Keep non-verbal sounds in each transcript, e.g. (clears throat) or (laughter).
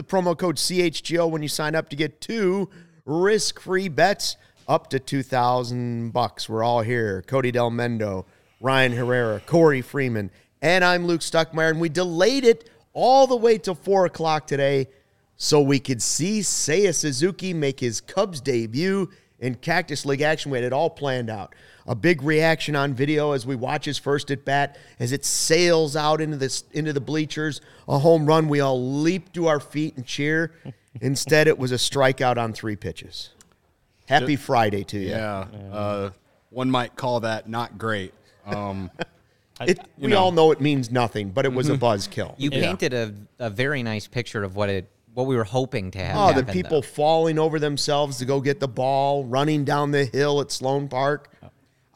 the promo code CHGO when you sign up to get two risk-free bets up to 2000 bucks. We're all here. Cody Del Mendo, Ryan Herrera, Corey Freeman, and I'm Luke Stuckmeyer, and we delayed it all the way till 4 o'clock today so we could see Seiya Suzuki make his Cubs debut in Cactus League action. We had it all planned out. A big reaction on video as we watch his first at bat as it sails out into this into the bleachers. A home run. We all leap to our feet and cheer. (laughs) Instead, it was a strikeout on three pitches. Happy Friday to you. Yeah. Uh, one might call that not great. Um, (laughs) It, we know. all know it means nothing, but it was a buzzkill. You painted a, a very nice picture of what it what we were hoping to have. Oh, the people though. falling over themselves to go get the ball, running down the hill at Sloan Park.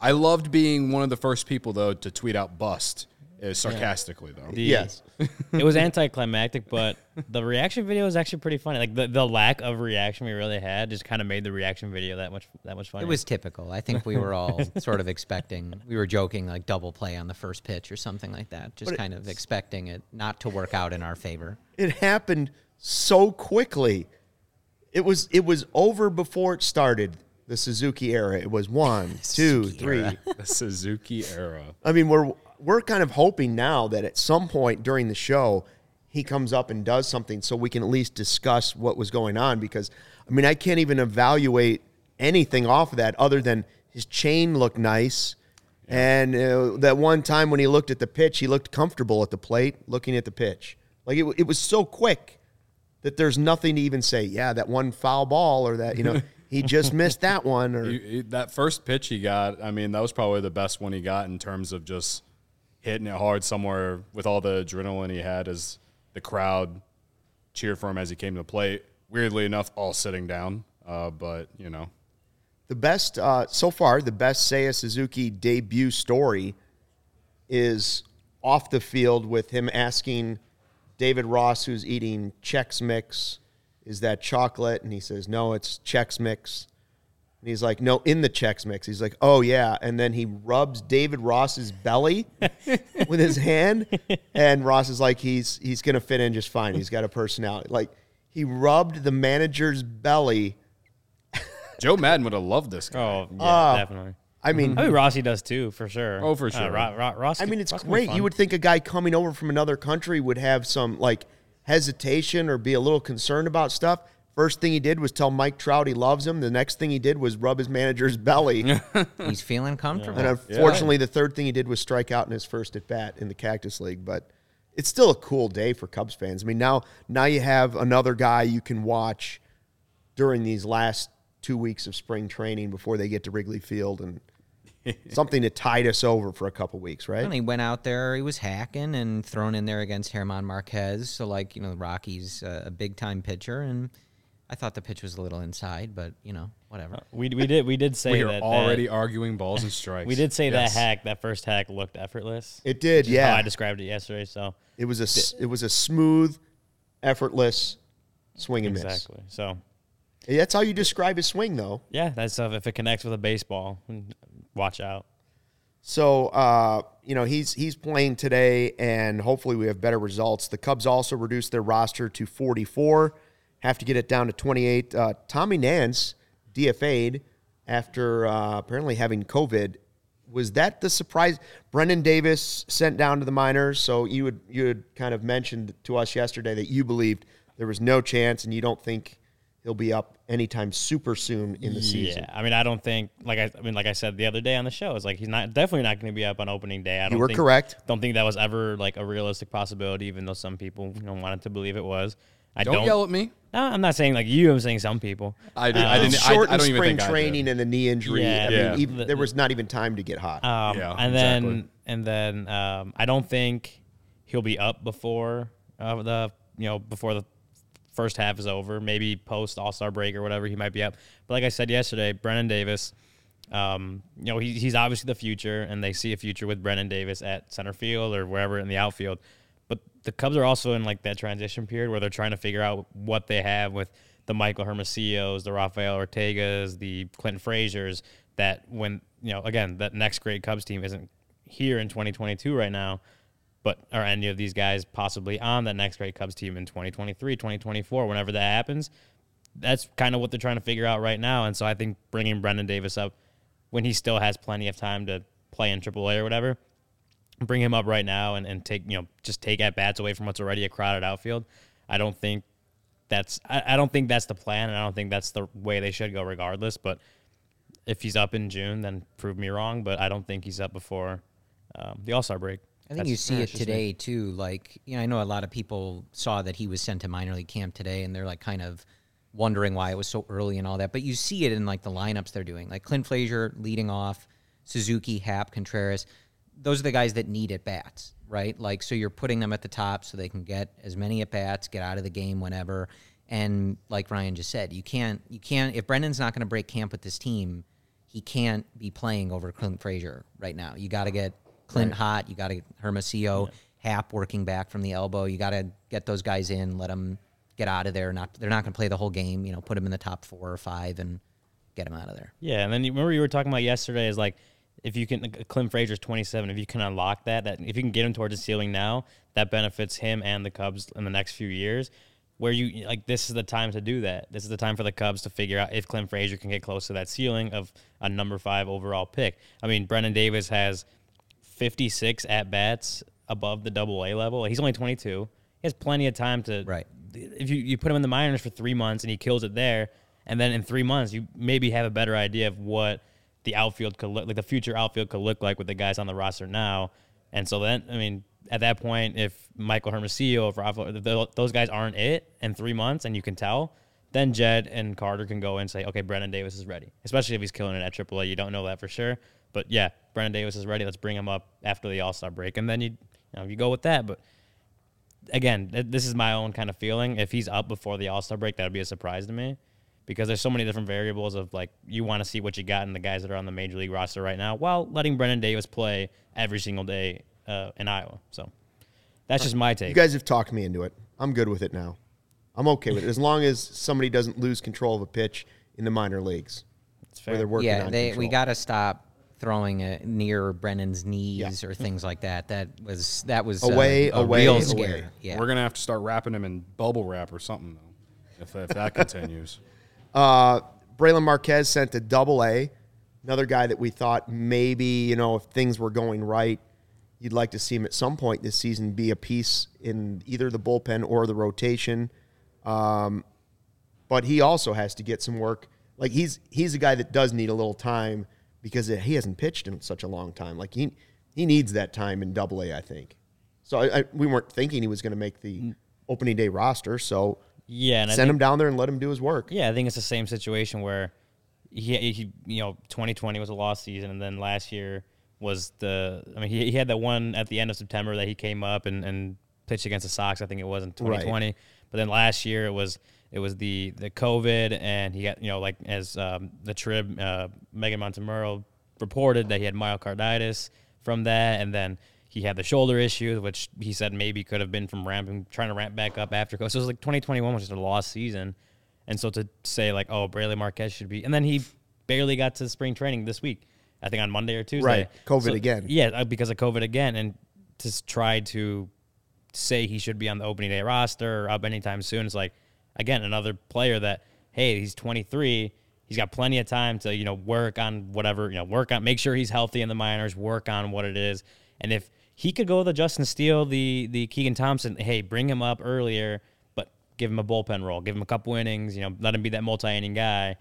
I loved being one of the first people, though, to tweet out bust uh, sarcastically, though. The- Yes. (laughs) it was anticlimactic, but the reaction video was actually pretty funny. Like the, the lack of reaction we really had just kind of made the reaction video that much that much funnier. It was typical. I think we were all (laughs) sort of expecting. We were joking like double play on the first pitch or something like that. Just kind of expecting it not to work out in our favor. it happened so quickly. It was it was over before it started. The Suzuki era. It was one, (laughs) two, three. (laughs) The Suzuki era. I mean, we're we're kind of hoping now that at some point during the show he comes up and does something so we can at least discuss what was going on because I mean, I can't even evaluate anything off of that other than his chain looked nice. And uh, that one time when he looked at the pitch, he looked comfortable at the plate looking at the pitch. Like it, it was so quick that there's nothing to even say, yeah, that one foul ball or that, you know, (laughs) he just missed that one or (laughs) He- he- that first pitch he got, I mean, that was probably the best one he got in terms of just hitting it hard somewhere with all the adrenaline he had as the crowd cheered for him as he came to the plate. Weirdly enough, all sitting down. Uh, but, you know, The best uh, so far, the best Seiya Suzuki debut story is off the field with him asking David Ross, who's eating Chex Mix, is that chocolate? And he says, no, it's Chex Mix. And he's like, no, in the Chex Mix. He's like, oh, yeah. And then he rubs David Ross's belly (laughs) with his hand. And Ross is like, he's, he's going to fit in just fine. He's got a personality. Like, he rubbed the manager's belly. (laughs) Joe Maddon would have loved this guy. oh yeah, Ah. definitely. I mean, I mean Rossi does too, for sure. Oh, for Uh, sure. Ro- Ro- Ross. I mean, it's Ross great. You would think a guy coming over from another country would have some like hesitation or be a little concerned about stuff. First thing he did was tell Mike Trout he loves him. The next thing he did was rub his manager's belly. (laughs) (laughs) He's feeling comfortable. and unfortunately, the third thing he did was strike out in his first at bat in the Cactus League. But it's still a cool day for Cubs fans. I mean, now now you have another guy you can watch during these last two weeks of spring training before they get to Wrigley Field and something to tide us over for a couple weeks, right? And he went out there, he was hacking and thrown in there against German Marquez. So, like, you know, Rocky's uh, a big time pitcher. And I thought the pitch was a little inside, but, you know, whatever. we we did we did say we are that already that- arguing balls and (laughs) strikes. we did say Yes. that hack that first hack looked effortless. It did, yeah. How I described it yesterday. So It was a s- it was a smooth, effortless swing and miss. exactly. So That's how you describe his swing, though. yeah, that's stuff. If it connects with a baseball, watch out. So uh, you know he's he's playing today, and hopefully we have better results. The Cubs also reduced their roster to 44, have to get it down to 28. Uh, Tommy Nance DFA'd after uh, apparently having COVID. Was that the surprise? Brendan Davis sent down to the minors. So you would you had kind of mentioned to us yesterday that you believed there was no chance, and you don't think he'll be up anytime super soon in the season. Yeah, I mean, I don't think like I, I mean, like I said the other day on the show, it's like he's not definitely not going to be up on opening day. I don't were think, correct. Don't think that was ever like a realistic possibility, even though some people you know wanted to believe it was. I Don't, don't. yell at me. No, I'm not saying like you. I'm saying some people. I, did, I Uh, didn't. It's I, I don't even spring think I did. training and the knee injury. Yeah. I Yeah. mean, even, there was not even time to get hot. Um, Yeah, and exactly. then and then um, I don't think he'll be up before uh, the you know before the first half is over. Maybe post All Star break or whatever he might be up. But like I said yesterday, Brennen Davis, um, you know he, he's obviously the future, and they see a future with Brennen Davis at center field or wherever in the outfield. But the Cubs are also in like that transition period where they're trying to figure out what they have with the Michael Hermosillos, the Rafael Ortegas, the Clinton Fraziers. That when you know again that next great Cubs team isn't here in 2022 right now. But are any of these guys possibly on that next great Cubs team in 2023, 2024, whenever that happens? That's kind of what they're trying to figure out right now. And so I think bringing Brendan Davis up when he still has plenty of time to play in AAA or whatever, bring him up right now and, and take, you know, just take at bats away from what's already a crowded outfield. I don't think that's, I, I don't think that's the plan. And I don't think that's the way they should go regardless. But if he's up in June, then prove me wrong. But I don't think he's up before um, the All Star break. I think That's- you see it today too. Like, you know, I know a lot of people saw that he was sent to minor league camp today, and they're like kind of wondering why it was so early and all that. But you see it in like the lineups they're doing, like Clint Frazier leading off, Suzuki, Happ, Contreras. Those are the guys that need at bats, right? Like, so you're putting them at the top so they can get as many at bats, get out of the game whenever. And like Ryan just said, you can't, you can't. If Brendan's not going to break camp with this team, he can't be playing over Clint Frazier right now. You got to get Clint hot. You got to get Hermosillo, Happ working back from the elbow. You got to get those guys in, let them get out of there. Not they're not going to play the whole game. You know, put them in the top four or five and get them out of there. Yeah, and then you remember you were talking about yesterday is like if you can Clint Frazier's 27, if you can unlock that, that if you can get him towards the ceiling now, that benefits him and the Cubs in the next few years. Where you like this is the time to do that. This is the time for the Cubs to figure out if Clem Frazier can get close to that ceiling of a number five overall pick. I mean, Brendan Davis has 56 at bats above the double A level. He's only 22. He has plenty of time to Right. If you, you put him in the minors for three months and he kills it there, and then in three months you maybe have a better idea of what the outfield could look like, the future outfield could look like with the guys on the roster now. And so then, I mean, at that point, if Michael Hermosillo, if Rafa, if those guys aren't it in three months, and you can tell, then Jed and Carter can go and say, okay, Brennen Davis is ready. Especially if he's killing it at AAA, you don't know that for sure. But yeah, Brennen Davis is ready. Let's bring him up after the All Star break, and then you, you know, you go with that. But again, th- this is my own kind of feeling. If he's up before the All Star break, that would be a surprise to me because there's so many different variables of like you want to see what you got in the guys that are on the major league roster right now, while letting Brennen Davis play every single day uh, in Iowa. So that's just my take. You guys have talked me into it. I'm good with it now. I'm okay with it as long as somebody doesn't lose control of a pitch in the minor leagues it's where they're working yeah, on they, we got to stop throwing it near Brennen's knees or things like that. That was that was Away, a away, real away. Yeah, We're gonna have to start wrapping him in bubble wrap or something though, if, if that (laughs) continues. Uh, Brailyn Marquez sent to Double A, another guy that we thought maybe you know if things were going right, you'd like to see him at some point this season be a piece in either the bullpen or the rotation. Um, but he also has to get some work. Like he's he's a guy that does need a little time because he hasn't pitched in such a long time. Like he he needs that time in Double A, I think. So I, I, we weren't thinking he was going to make the mm. opening day roster. So yeah, and send think- him down there and let him do his work. Yeah, I think it's the same situation where he, he you know, 2020 was a lost season, and then last year was the. I mean, he, he had that one at the end of September that he came up and, and pitched against the Sox. I think it was in 2020. But then last year it was it was the the COVID, and he got you know like as um, the trib uh, Meghan Montemurro reported that he had myocarditis from that, and then. He had the shoulder issues, which he said maybe could have been from ramping, trying to ramp back up after. COVID. So it was like 2021 was just a lost season. And so to say like, oh, Brailyn Marquez should be, and then he barely got to spring training this week. I think on Monday or Tuesday. Right. COVID So- again. Yeah, uh, because of COVID again, and to try to say he should be on the opening day roster or up anytime soon. It's like again another player that hey, he's 23. He's got plenty of time to you know work on whatever you know work on make sure he's healthy in the minors, work on what it is, and if he could go the Justin Steele, the the Keegan Thompson, hey, bring him up earlier, but give him a bullpen role, give him a couple innings, you know, let him be that multi-inning guy.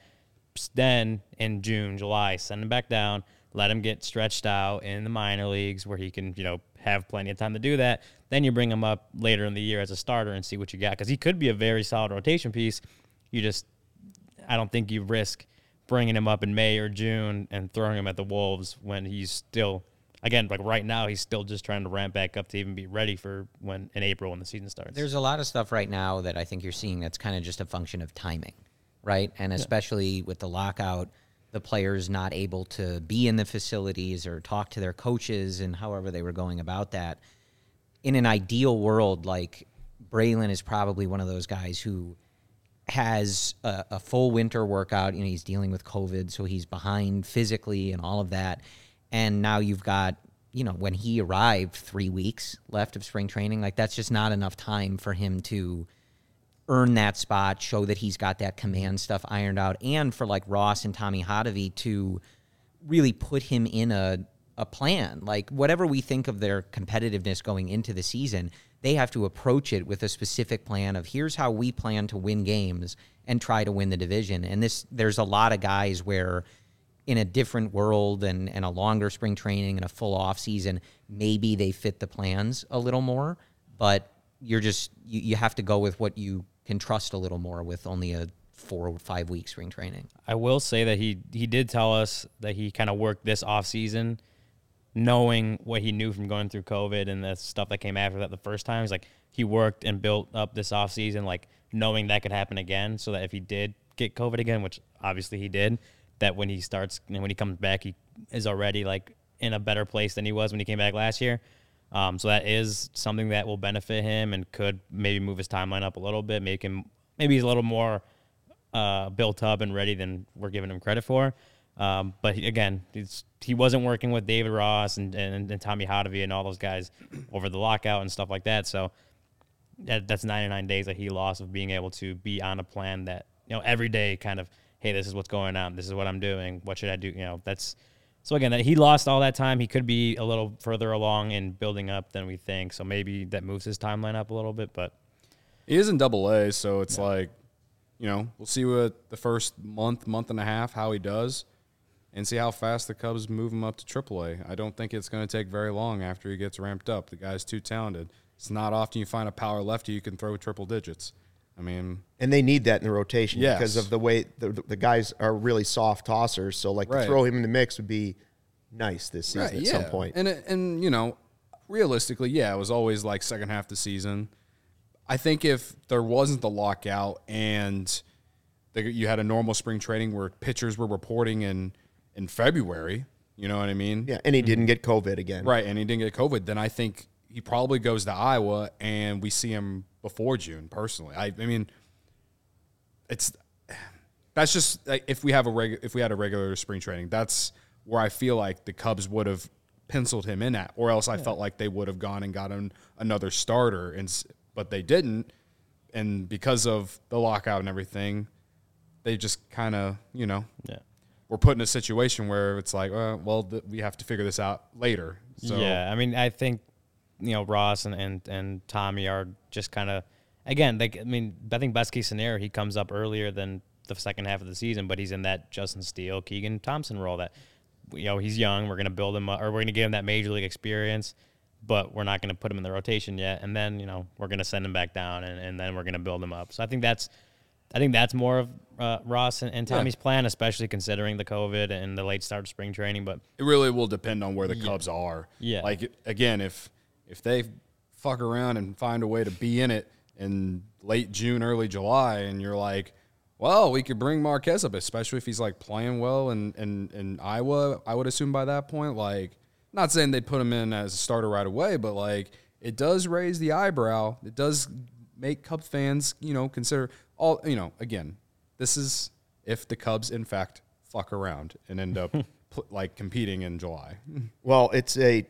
Then in June, July, send him back down, let him get stretched out in the minor leagues where he can, you know, have plenty of time to do that. Then you bring him up later in the year as a starter and see what you got because he could be a very solid rotation piece. You just, I don't think you risk bringing him up in May or June and throwing him at the Wolves when he's still, again, like right now, he's still just trying to ramp back up to even be ready for when in April when the season starts. There's a lot of stuff right now that I think you're seeing that's kind of just a function of timing, right? And especially with the lockout, the players not able to be in the facilities or talk to their coaches and however they were going about that. In an ideal world, like Brailyn is probably one of those guys who has a, a full winter workout. You know, he's dealing with COVID, so he's behind physically and all of that. And now you've got you know, when he arrived, three weeks left of spring training. Like that's just not enough time for him to earn that spot, show that he's got that command stuff ironed out, and for like Ross and Tommy Hotovy to really put him in a a plan. Like whatever we think of their competitiveness going into the season, they have to approach it with a specific plan of here's how we plan to win games and try to win the division. And this there's a lot of guys where in a different world and, and a longer spring training and a full off season, maybe they fit the plans a little more, but you're just you, you have to go with what you can trust a little more with only a four or five week spring training. I will say that he he did tell us that he kind of worked this off season, knowing what he knew from going through COVID and the stuff that came after that the first time. He's like he worked and built up this off season, like knowing that could happen again, so that if he did get COVID again, which obviously he did, that when he starts and when he comes back, he is already like in a better place than he was when he came back last year. Um, so that is something that will benefit him and could maybe move his timeline up a little bit, make him maybe he's a little more uh, built up and ready than we're giving him credit for. Um, but he, again, he wasn't working with David Ross and, and, and Tommy Hotovy and all those guys (clears throat) over the lockout and stuff like that. So that, that's 99 days that he lost of being able to be on a plan that you know every day kind of hey this is what's going on this is what i'm doing what should i do you know that's so again that he lost all that time. He could be a little further along in building up than we think. So maybe that moves his timeline up a little bit but he is in double a so it's yeah. like you know we'll see what the first month month and a half how he does and see how fast the cubs move him up to triple a. I don't think it's going to take very long after he gets ramped up. The guy's too talented. It's not often you find a power lefty you can throw triple digits I mean, and they need that in the rotation yes. because of the way the, the guys are really soft tossers. So like right. to throw him in the mix would be nice this season right, at yeah. some point. And and you know, realistically, yeah, it was always like second half the season. I think if there wasn't the lockout and the, you had a normal spring training where pitchers were reporting in in February, you know what I mean? Yeah, and he mm-hmm. didn't get COVID again. Right, and he didn't get COVID, then I think he probably goes to Iowa and we see him before June. Personally, I, I mean, it's that's just like if we have a reg, if we had a regular spring training, that's where I feel like the Cubs would have penciled him in at, or else I yeah. felt like they would have gone and gotten another starter, and but they didn't, and because of the lockout and everything, they just kind of you know yeah. we're put in a situation where it's like, uh, well, th- we have to figure this out later. So, yeah, I mean, I think you know Ross and and, and Tommy are just kind of again. Like I mean, I think best case scenario he comes up earlier than the second half of the season, but he's in that Justin Steele, Keegan Thompson role that you know he's young. We're gonna build him, up, or we're gonna give him that major league experience, but we're not gonna put him in the rotation yet. And then you know we're gonna send him back down, and, and then we're gonna build him up. So I think that's I think that's more of uh, Ross and, and Tommy's yeah. plan, especially considering the COVID and the late start of spring training. But it really will depend on where the yeah. Cubs are. Yeah, like again, if if they fuck around and find a way to be in it in late June, early July, and you're like, well, we could bring Marquez up, especially if he's like playing well in, in, in Iowa. I would assume by that point, like, not saying they'd put him in as a starter right away, but like, it does raise the eyebrow. It does make Cub fans, you know, consider all, you know, again, this is if the Cubs, in fact, fuck around and end up (laughs) like competing in July. Well, it's a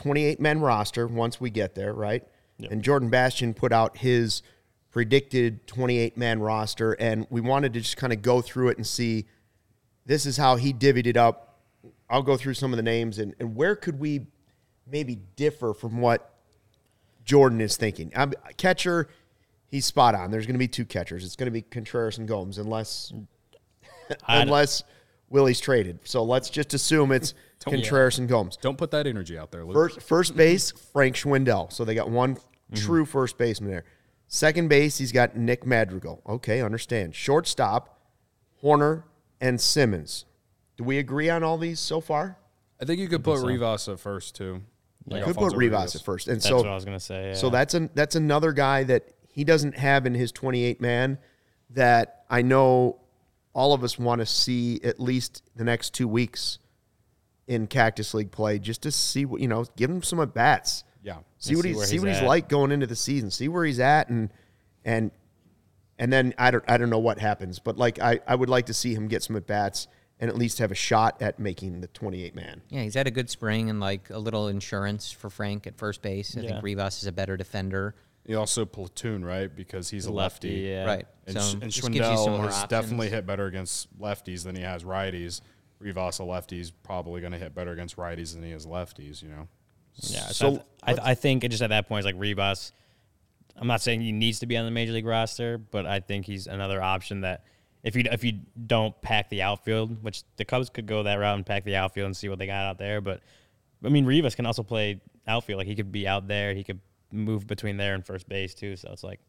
28 men roster once we get there, right? Yep. And Jordan Bastian put out his predicted 28 man roster, and we wanted to just kind of go through it and see this is how he divvied it up. I'll go through some of the names and, and where could we maybe differ from what Jordan is thinking. I'm, catcher, he's spot on. There's going to be two catchers. It's going to be Contreras and Gomes, unless unless Willie's traded. So let's just assume it's (laughs) Contreras yeah. and Gomes. Don't put that energy out there, Luke. First, first base, Frank Schwindel. So they got one mm-hmm. true first baseman there. Second base, he's got Nick Madrigal. Okay, understand. Shortstop, Hoerner and Simmons. Do we agree on all these so far? I think you could put so. Rivas at first too. Like could put Rivas at first, and that's so what I was gonna say. Yeah. So that's an that's another guy that he doesn't have in his 28 man that I know all of us want to see at least the next two weeks in Cactus League play just to see what you know, give him some at bats. Yeah, see what he's see what he's like going into the season. See where he's at, and and and then I don't I don't know what happens, but like I I would like to see him get some at bats and at least have a shot at making the 28 man. Yeah, he's had a good spring and like a little insurance for Frank at first base. I Yeah. think Rivas is a better defender. He also platoon, right? Because he's a lefty. yeah. Right. And, so Sh- and just gives you some Schwindel has options. definitely hit better against lefties than he has righties. Rivas, a lefty, is probably going to hit better against righties than he is lefties, you know? Yeah. So So, I, I, I think just at that point, it's like Rivas. I'm not saying he needs to be on the major league roster, but I think he's another option that if you if you don't pack the outfield, which the Cubs could go that route and pack the outfield and see what they got out there, but I mean Rivas can also play outfield. Like he could be out there, he could move between there and first base too. So it's like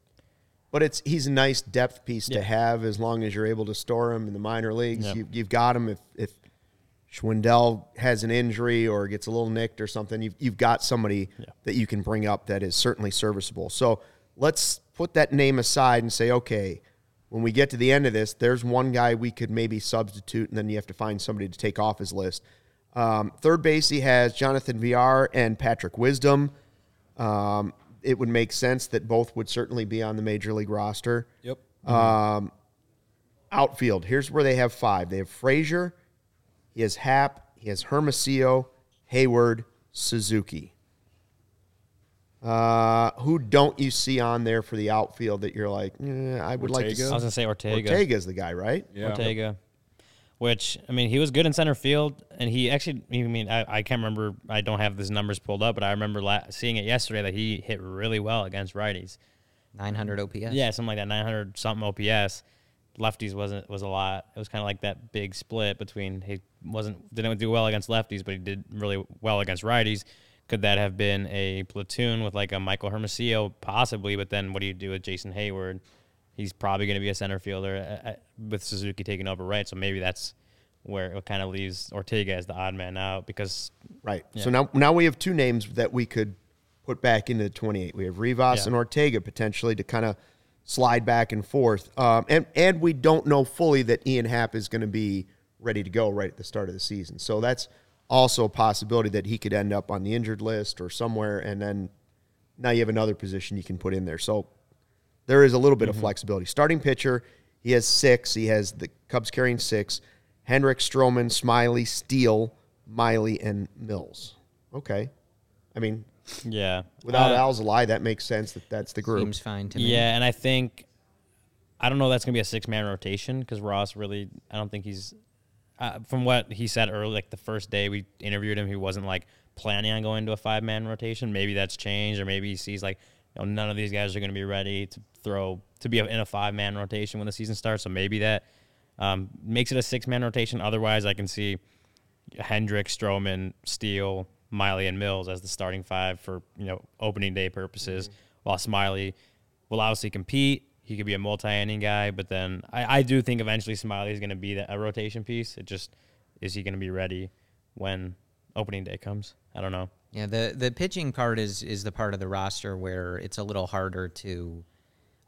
But it's he's a nice depth piece to have as long as you're able to store him in the minor leagues. Yep. You, you've got him if if Schwindel has an injury or gets a little nicked or something. You've you've got somebody Yeah. that you can bring up that is certainly serviceable. So let's put that name aside and say, okay, when we get to the end of this, there's one guy we could maybe substitute, and then you have to find somebody to take off his list. Um, third base, he has Jonathan Villar and Patrick Wisdom. Um, it would make sense that both would certainly be on the major league roster. Yep. Outfield, here's where they have five. They have Frazier, he has Happ, he has Hermosillo, Heyward, Suzuki. Uh, who don't you see on there for the outfield that you're like, eh, I would like to Ortega? see? I was gonna say Ortega. Ortega's the guy, right? Yeah. Ortega. Which I mean, he was good in center field, and he actually. I mean, I, I can't remember. I don't have his numbers pulled up, but I remember la- seeing it yesterday that he hit really well against righties. 900 OPS. Yeah, something like that, nine hundred something OPS. Lefties wasn't was a lot. It was kind of like that big split between he wasn't didn't do well against lefties, but he did really well against righties. Could that have been a platoon with like a Michael Hermosillo possibly? But then what do you do with Jason Heyward? He's probably going to be a center fielder uh, uh, with Suzuki taking over right. So maybe that's where it kind of leaves Ortega as the odd man out because Right. Yeah. So now now we have two names that we could put back into the 28. We have Rivas Yeah. and Ortega potentially to kind of slide back and forth. Um, and and we don't know fully that Ian Happ is going to be ready to go right at the start of the season. So that's also a possibility that he could end up on the injured list or somewhere and then now you have another position you can put in there. So there is a little bit of flexibility. Starting pitcher, he has six. He has the Cubs carrying six. Hendrick, Stroman, Smyly, Steele, Miley, and Mills. Okay. I mean, yeah, without Uh, Alzolay, that makes sense that that's the group. Seems fine to me. Yeah, and I think I don't know that's gonna be a six man rotation because Ross really I don't think he's uh, from what he said earlier, like the first day we interviewed him, he wasn't like planning on going to a five man rotation. Maybe that's changed, or maybe he sees like you know none of these guys are gonna be ready to throw to be in a five man rotation when the season starts. So maybe that um, makes it a six man rotation. Otherwise, I can see Hendrick, Stroman, Steele, Miley, and Mills as the starting five for you know opening day purposes. While Smyly will obviously compete, he could be a multi-inning guy. But then I, I do think eventually Smyly is going to be that, a rotation piece. It just is he going to be ready when opening day comes? I don't know. Yeah, the the pitching part is is the part of the roster where it's a little harder to,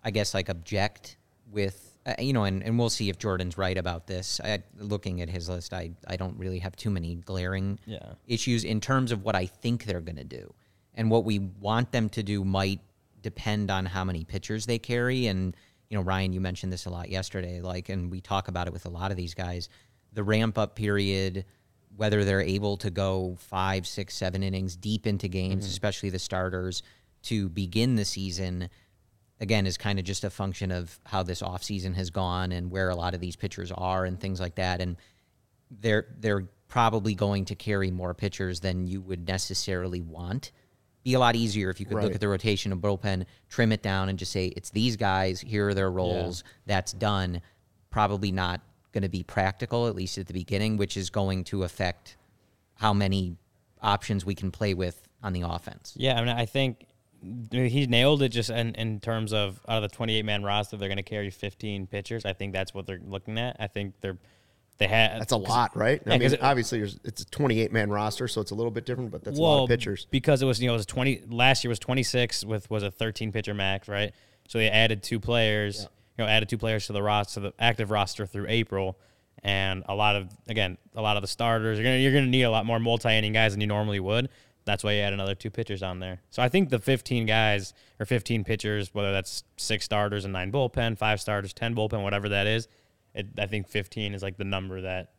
I guess, like object with uh, you know, and, and we'll see if Jordan's right about this. I, looking at his list, I I don't really have too many glaring Yeah. issues in terms of what I think they're going to do, and what we want them to do might depend on how many pitchers they carry. And you know, Ryan, you mentioned this a lot yesterday, like, and we talk about it with a lot of these guys. The ramp up period, whether they're able to go five, six, seven innings deep into games, mm-hmm. especially the starters, to begin the season, again, is kind of just a function of how this offseason has gone and where a lot of these pitchers are and things like that. And they're they're probably going to carry more pitchers than you would necessarily want. Be a lot easier if you could Right. look at the rotation of bullpen, trim it down, and just say it's these guys. Here are their roles. That's done. Probably not going to be practical, at least at the beginning, which is going to affect how many options we can play with on the offense. Yeah, I mean, I think he nailed it just in, in terms of out of the 28 man roster, they're going to carry 15 pitchers. I think that's what they're looking at. I think they're they had That's a lot, right? I mean, it- obviously, it's a 28 man roster, so it's a little bit different, but that's a lot of pitchers. because it was you know it was 20 last year was 26 with was a 13 pitcher max, right? So they added two players, you know, added two players to the roster, the active roster through April, and a lot of again a lot of the starters. You're gonna you're gonna need a lot more multi inning guys than you normally would. That's why you add another two pitchers on there. So I think the 15 guys or 15 pitchers, whether that's six starters and nine bullpen, five starters, 10 bullpen, whatever that is, it, I think 15 is like the number that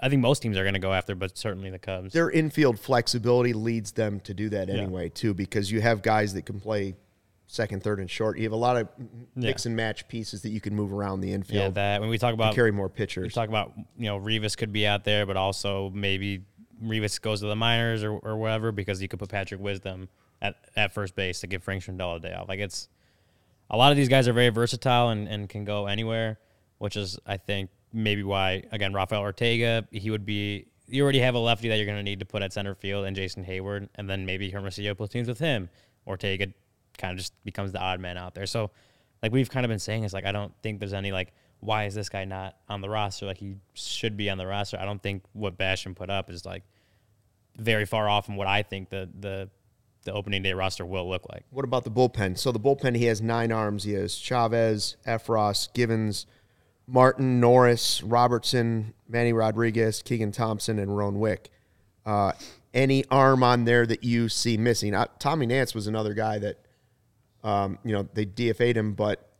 I think most teams are going to go after, but certainly the Cubs. Their infield flexibility leads them to do that anyway, too, because you have guys that can play second, third, and short. You have a lot of mix and match pieces that you can move around the infield. yeah, that when we talk about carry more pitchers, we talk about you know Rivas could be out there, but also maybe Rivas goes to the minors or, or whatever because you could put Patrick Wisdom at, at first base to give Frank Schwindel a day off. Like it's a lot of these guys are very versatile and, and can go anywhere, which is I think maybe why again Rafael Ortega he would be. You already have a lefty that you're going to need to put at center field and Jason Heyward, and then maybe Hermosillo platoons with him. Ortega kind of just becomes the odd man out there. So, like we've kind of been saying, it's like I don't think there's any like why is this guy not on the roster? Like he should be on the roster. I don't think what Bastian put up is like very far off from what I think the the the opening day roster will look like. What about the bullpen? So the bullpen, he has nine arms. He has Chavez, Effross, Givens, Martin, Norris, Robertson, Manny Rodriguez, Keegan Thompson, and Rowan Wick. Uh, any arm on there that you see missing? Tommy Nance was another guy that, um, you know, they DFA'd him, but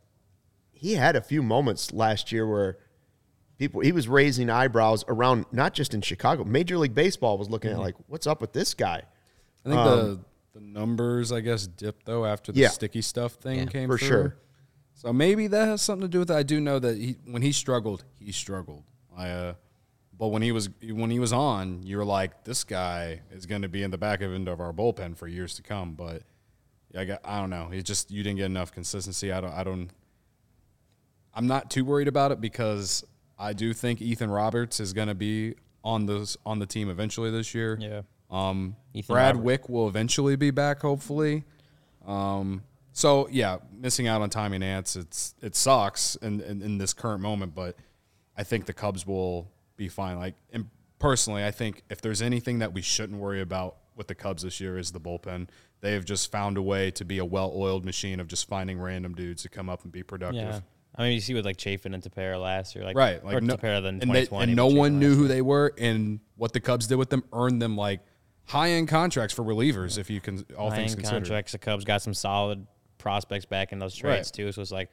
he had a few moments last year where people he was raising eyebrows around not just in Chicago. Major League Baseball was looking at like, what's up with this guy? I think the the numbers, I guess, dipped though after the Um, Yeah. sticky stuff thing Yeah. came For through. sure. So maybe that has something to do with it. I do know that he, when he struggled, he struggled. I, uh, but when he was when he was on, you were like, this guy is going to be in the back end of our bullpen for years to come. But I got, I don't know. It's just you didn't get enough consistency. I don't. I don't. I'm not too worried about it because I do think Ethan Roberts is going to be on this on the team eventually this year. Yeah. Um, Ethan Brad Robert- Wick will eventually be back, hopefully. Um, so yeah, missing out on Tommy Nance, it's it sucks in, in in this current moment, but I think the Cubs will be fine. Like, and personally, I think if there's anything that we shouldn't worry about with the Cubs this year is the bullpen. They have just found a way to be a well-oiled machine of just finding random dudes to come up and be productive. Yeah. I mean, you see with like Chafin and Tepera last year, like Right, like no, Tepera than and, they, and no one knew who year. they were, and what the Cubs did with them earned them like high-end contracts for relievers. If you can, all things High-end considered. contracts. The Cubs got some solid prospects back in those trades Right. too. So it's like,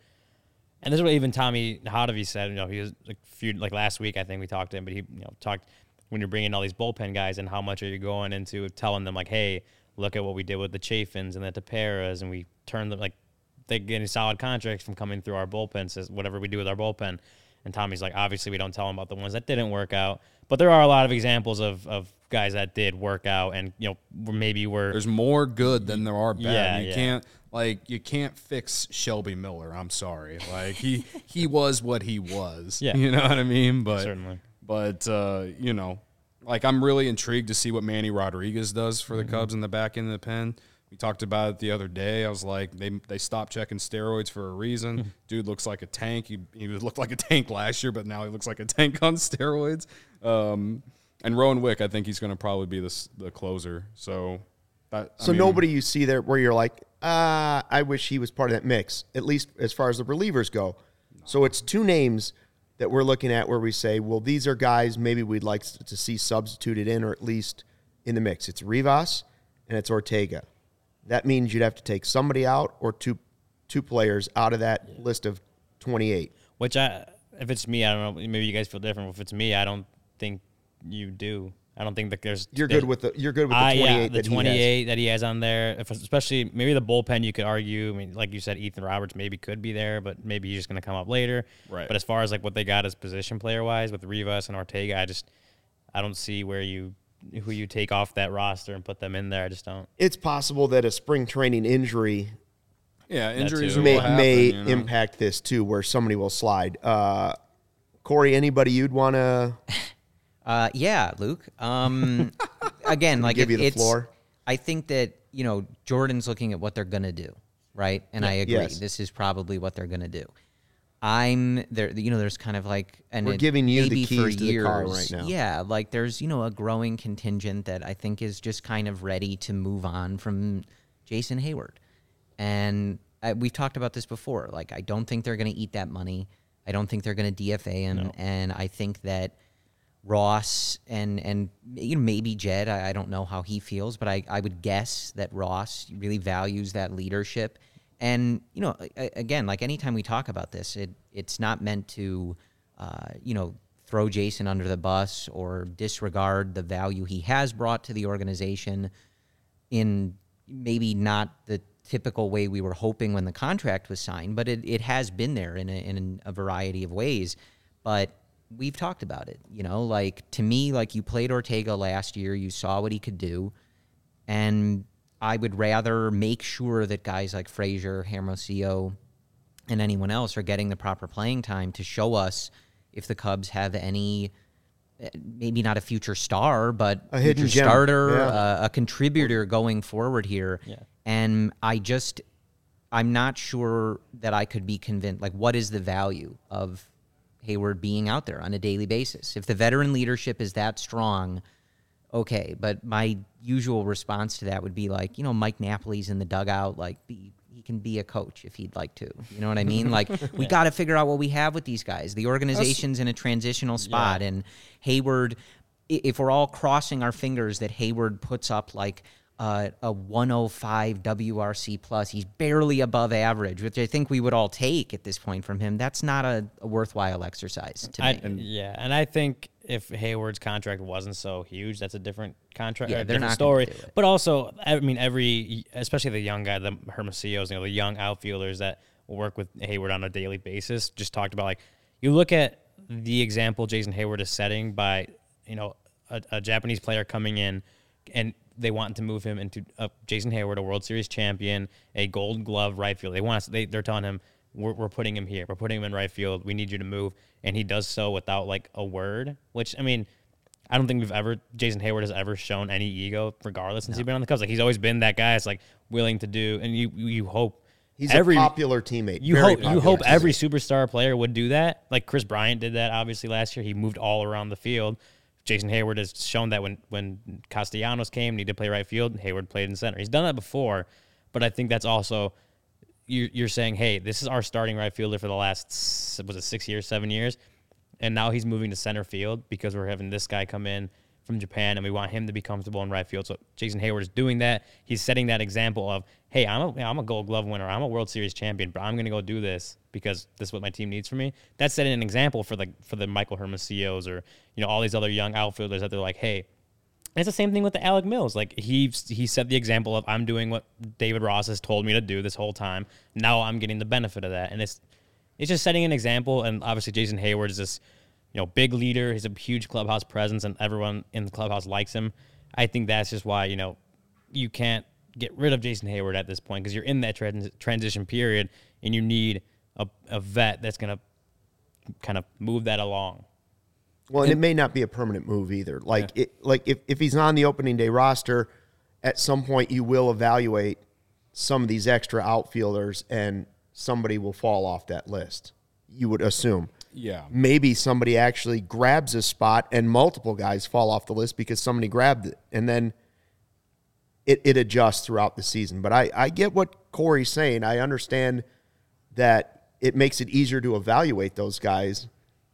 and this is what even Tommy Hotovy said. You know, he was like few like last week. I think we talked to him, but he you know talked when you're bringing all these bullpen guys and how much are you going into telling them like, hey, look at what we did with the Chafins and the Teperas, and we turned them like they getting solid contracts from coming through our bullpen. Says whatever we do with our bullpen. And Tommy's like, obviously, we don't tell him about the ones that didn't work out, but there are a lot of examples of, of guys that did work out, and you know, maybe were There's more good than there are bad. Yeah, you yeah. can't like you can't fix Shelby Miller. I'm sorry. Like he he was what he was. (laughs) Yeah. You know what I mean? But Certainly. But uh, you know, like I'm really intrigued to see what Manny Rodriguez does for Mm-hmm. the Cubs in the back end of the pen. We talked about it the other day. I was like, they they stopped checking steroids for a Mm-hmm. reason. Dude looks like a tank. He he looked like a tank last year, but now he looks like a (laughs) tank on steroids. Um, and Rowan Wick, I think he's going to probably be the the closer. So. That, I So mean- nobody you see there where you're like, ah, I wish he was part of that mix, at least as far as the relievers go. So it's two names that we're looking at where we say, well, these are guys maybe we'd like to see substituted in or at least in the mix. It's Rivas and it's Ortega. That means you'd have to take somebody out or two two players out of that list of 28. Which I, if it's me, I don't know. Maybe you guys feel different. If it's me, I don't think you do. I don't think that there's. You're there- good with the you're good with the Ah, 28 yeah, the that he has. 28 that he has on there. If especially maybe the bullpen, you could argue. I mean, like you said, Ethan Roberts maybe could be there, but maybe he's just going to come up later. Right. But as far as like what they got as position player wise with Rivas and Ortega, I just I don't see where you who you take off that roster and put them in there. I just don't. It's possible that a spring training injury Yeah, injuries may happen, may you know? impact this too, where somebody will slide. Uh, Corey, anybody you'd want to? (laughs) Uh, yeah, Luke. Um, (laughs) again, like give it- you the it's, floor? I think that you know Jordan's looking at what they're gonna do, right? And I agree. Yes. This is probably what they're gonna do. I'm there. You know, there's kind of like, and We're giving you the keys for to the car right now. Yeah, like there's you know a growing contingent that I think is just kind of ready to move on from Jason Heyward, and I, we've talked about this before. Like I don't think they're going to eat that money. I don't think they're going to DFA him, and I think that Ross and and you know, maybe Jed. I, I don't know how he feels, but I, I would guess that Ross really values that leadership. And you know, again, like anytime we talk about this, it it's not meant to, uh, you know, throw Jason under the bus or disregard the value he has brought to the organization in maybe not the typical way we were hoping when the contract was signed, but it, it has been there in a, in a variety of ways. But we've talked about it, you know, like to me, like you played Ortega last year, you saw what he could do. And I would rather make sure that guys like Frazier, Hermosillo, and anyone else are getting the proper playing time to show us if the Cubs have any eh, maybe not a future star, but A hidden future gem, starter, yeah. uh, a contributor going forward here. Yeah. And I just, I'm not sure that I could be convinced. Like, what is the value of Heyward being out there on a daily basis? If the veteran leadership is that strong, okay. But my usual response to that would be like, you know, Mike Napoli's in the dugout, like, be, he can be a coach if he'd like to. You know what I mean? Like, (laughs) we got to figure out what we have with these guys. The organization's in a transitional spot, and Heyward, if we're all crossing our fingers that Heyward puts up like uh, a 105 WRC plus, he's barely above average, which I think we would all take at this point from him. That's not a, a worthwhile exercise to I, me. yeah, and I think if Heyward's contract wasn't so huge, that's a different contract, Yeah, different story. But also, I mean, every especially the young guy, the Hermosillos, you know, the young outfielders that work with Heyward on a daily basis, just talked about like you look at the example Jason Heyward is setting by you know a, a Japanese player coming in and they want to move him into uh, Jason Heyward, a World Series champion, a Gold Glove right field. They want us. They, they're telling him we're, we're putting him here. We're putting him in right field. We need you to move, and he does so without like a word. Which I mean, I don't think we've ever Jason Heyward has ever shown any ego, regardless since he's been on the Cubs. Like he's always been that guy. It's like willing to do, and you you hope He's every a popular teammate. you very hope you hope teammate. every superstar player would do that. Like Kris Bryant did that obviously last year. He moved all around the field. Jason Heyward has shown that when when Castellanos came, needed to play right field. Heyward played in center. He's done that before, but I think that's also you, you're saying, hey, this is our starting right fielder for the last was it six years, seven years, and now he's moving to center field because we're having this guy come in from Japan and we want him to be comfortable in right field. So Jason Heyward is doing that. He's setting that example of, hey, I'm a I'm a Gold Glove winner. I'm a World Series champion, but I'm going to go do this because this is what my team needs from me. That's setting an example for the for the Michael Hermosillos or you know all these other young outfielders that they're like, hey. And it's the same thing with the Alec Mills. Like he he set the example of I'm doing what David Ross has told me to do this whole time. Now I'm getting the benefit of that, and it's it's just setting an example. And obviously Jason Heyward is this you know big leader. He's a huge clubhouse presence, and everyone in the clubhouse likes him. I think that's just why you know you can't get rid of Jason Heyward at this point because you're in that trans- transition period, and you need a, a vet that's gonna kind of move that along. Well, and it may not be a permanent move either. Like it, like if, if he's on the opening day roster, at some point you will evaluate some of these extra outfielders, and somebody will fall off that list. You would assume. Yeah. Maybe somebody actually grabs a spot, and multiple guys fall off the list because somebody grabbed it, and then it, it adjusts throughout the season. But I, I get what Corey's saying. I understand that it makes it easier to evaluate those guys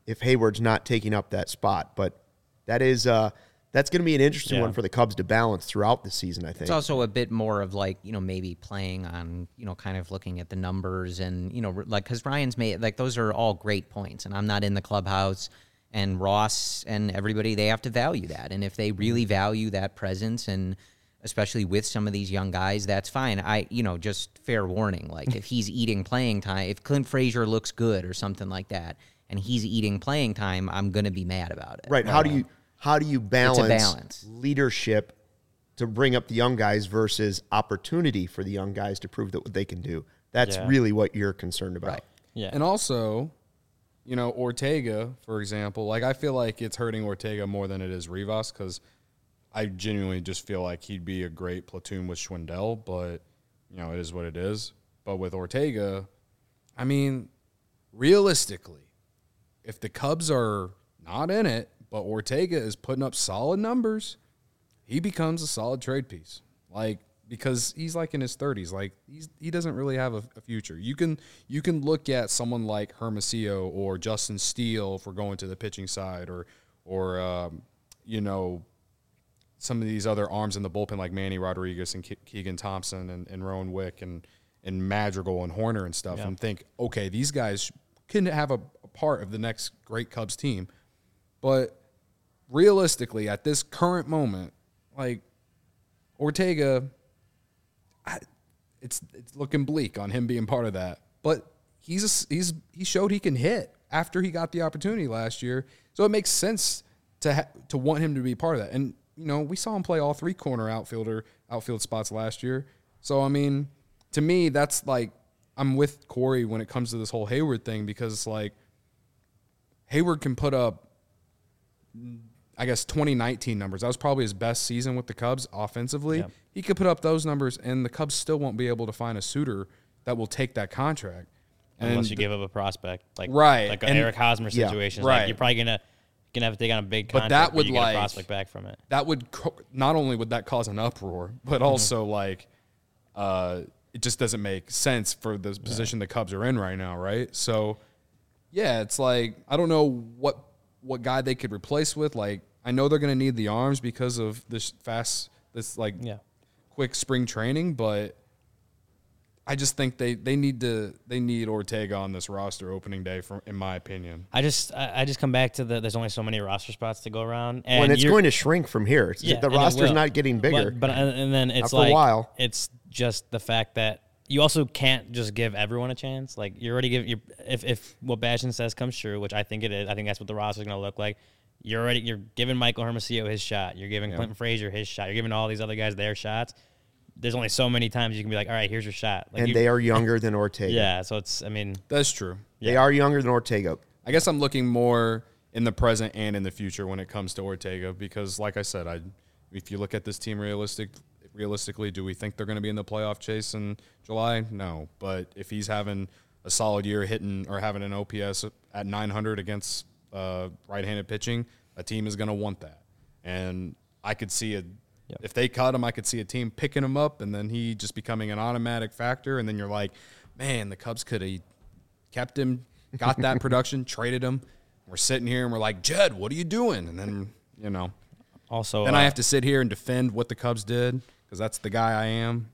if Heyward's not taking up that spot. But that is uh, that's going to be an interesting Yeah. one for the Cubs to balance throughout the season. I think. It's also a bit more of like you know maybe playing on you know kind of looking at the numbers and you know like because Ryan's made like those are all great points and I'm not in the clubhouse and Ross and everybody they have to value that and if they mm-hmm. really value that presence and especially with some of these young guys that's fine I you know just fair warning like if (laughs) he's eating playing time if Clint Frazier looks good or something like that and he's eating playing time I'm gonna be mad about it right? How do you how do you balance, balance. leadership to bring up the young guys versus opportunity for the young guys to prove that what they can do? That's Yeah. really what you're concerned about. Right. Yeah. And also, you know, Ortega, for example, like I feel like it's hurting Ortega more than it is Rivas because I genuinely just feel like he'd be a great platoon with Schwindel, but you know, it is what it is. But with Ortega, I mean, realistically, if the Cubs are not in it, but Ortega is putting up solid numbers, he becomes a solid trade piece. Like because he's like in his 30s, like he's he doesn't really have a, a future. You can you can look at someone like Hermosillo or Justin Steele for going to the pitching side, or or um, you know some of these other arms in the bullpen like Manny Rodriguez and Ke- Keegan Thompson and, and Rowan Wick and and Madrigal and Hoerner and stuff, and think, okay, these guys can have a, a part of the next great Cubs team. But realistically, at this current moment, like Ortega, I, it's it's looking bleak on him being part of that. But he's a, he's he showed he can hit after he got the opportunity last year, so it makes sense to ha- to want him to be part of that. And you know, we saw him play all three corner outfielder outfield spots last year. So I mean, to me, that's like I'm with Corey when it comes to this whole Heyward thing because it's like Heyward can put up I guess 2019 numbers. That was probably his best season with the Cubs offensively. Yeah. He could put up those numbers, and the Cubs still won't be able to find a suitor that will take that contract. unless And you give up a prospect, like Right, like an Eric Hosmer yeah, situation. right. Like you're probably gonna gonna have to take on a big But that would, get like- a prospect back from it. that would co- not only would that cause an uproar, but also like uh, it just doesn't make sense for the position the Cubs are in right now, right? So yeah, it's like I don't know what what guy they could replace with. Like I know they're going to need the arms because of this fast, this like Yeah. quick spring training, but I just think they they need to they need Ortega on this roster opening day, for in my opinion. I just I, I just come back to the there's only so many roster spots to go around, and when it's going to shrink from here. It's- Yeah, the roster's not getting bigger. But, but and and then it's for a like while. it's just the fact that you also can't just give everyone a chance. Like you're already giving you if if what Bastian says comes true, which I think it is. I think that's what the roster's going to look like. You're already you're giving Michael Hermosillo his shot. You're giving Clinton Frazier his shot. You're giving all these other guys their shots. There's only so many times you can be like, all right, here's your shot. Like and you- they are younger than Ortega. yeah. So it's I mean That's true. They are younger than Ortega. I guess I'm looking more in the present and in the future when it comes to Ortega because, like I said, I if you look at this team realistic, realistically, do we think they're going to be in the playoff chase in July? No, but if he's having a solid year hitting or having an OPS at 900 against uh, right-handed pitching, a team is going to want that, and I could see a. If they cut him, I could see a team picking him up, and then he just becoming an automatic factor. And then you're like, man, the Cubs could have kept him, got that (laughs) production, traded him. We're sitting here and we're like, Jed, what are you doing? And then, you know, also then uh, I have to sit here and defend what the Cubs did because that's the guy I am.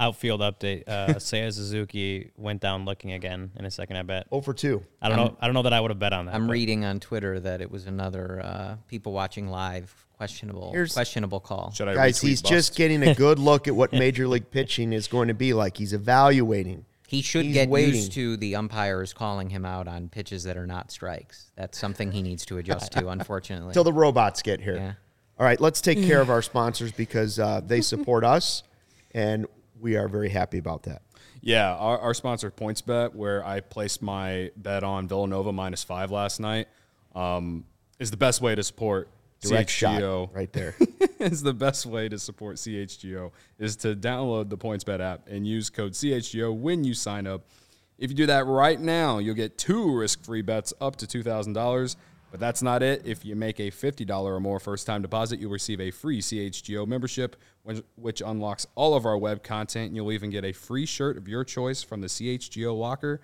Outfield update. Uh, (laughs) Seiya Suzuki went down looking again in a second. I bet. Oh for two. I don't know. I don't know that I would have bet on that. I'm but- reading on Twitter that it was another uh, people watching live questionable Here's- questionable call. Should I Guys, he's Bust? just getting a good (laughs) look at what Major League pitching is going to be like. He's evaluating. He should He's get waiting. used to the umpires calling him out on pitches that are not strikes. That's something he needs to adjust to, (laughs) unfortunately. Till the robots get here. Yeah. All right, let's take care of our sponsors because uh, they support us, and we are very happy about that. Yeah, our, our sponsor PointsBet, where I placed my bet on Villanova minus five last night, um, is the best way to support Direct shot CHGO. right there. (laughs) is the best way to support CHGO is to download the PointsBet app and use code CHGO when you sign up. If you do that right now, you'll get two risk-free bets up to $2,000. But that's not it. If you make a $50 or more first-time deposit, you'll receive a free CHGO membership, which, unlocks all of our web content. And you'll even get a free shirt of your choice from the CHGO locker.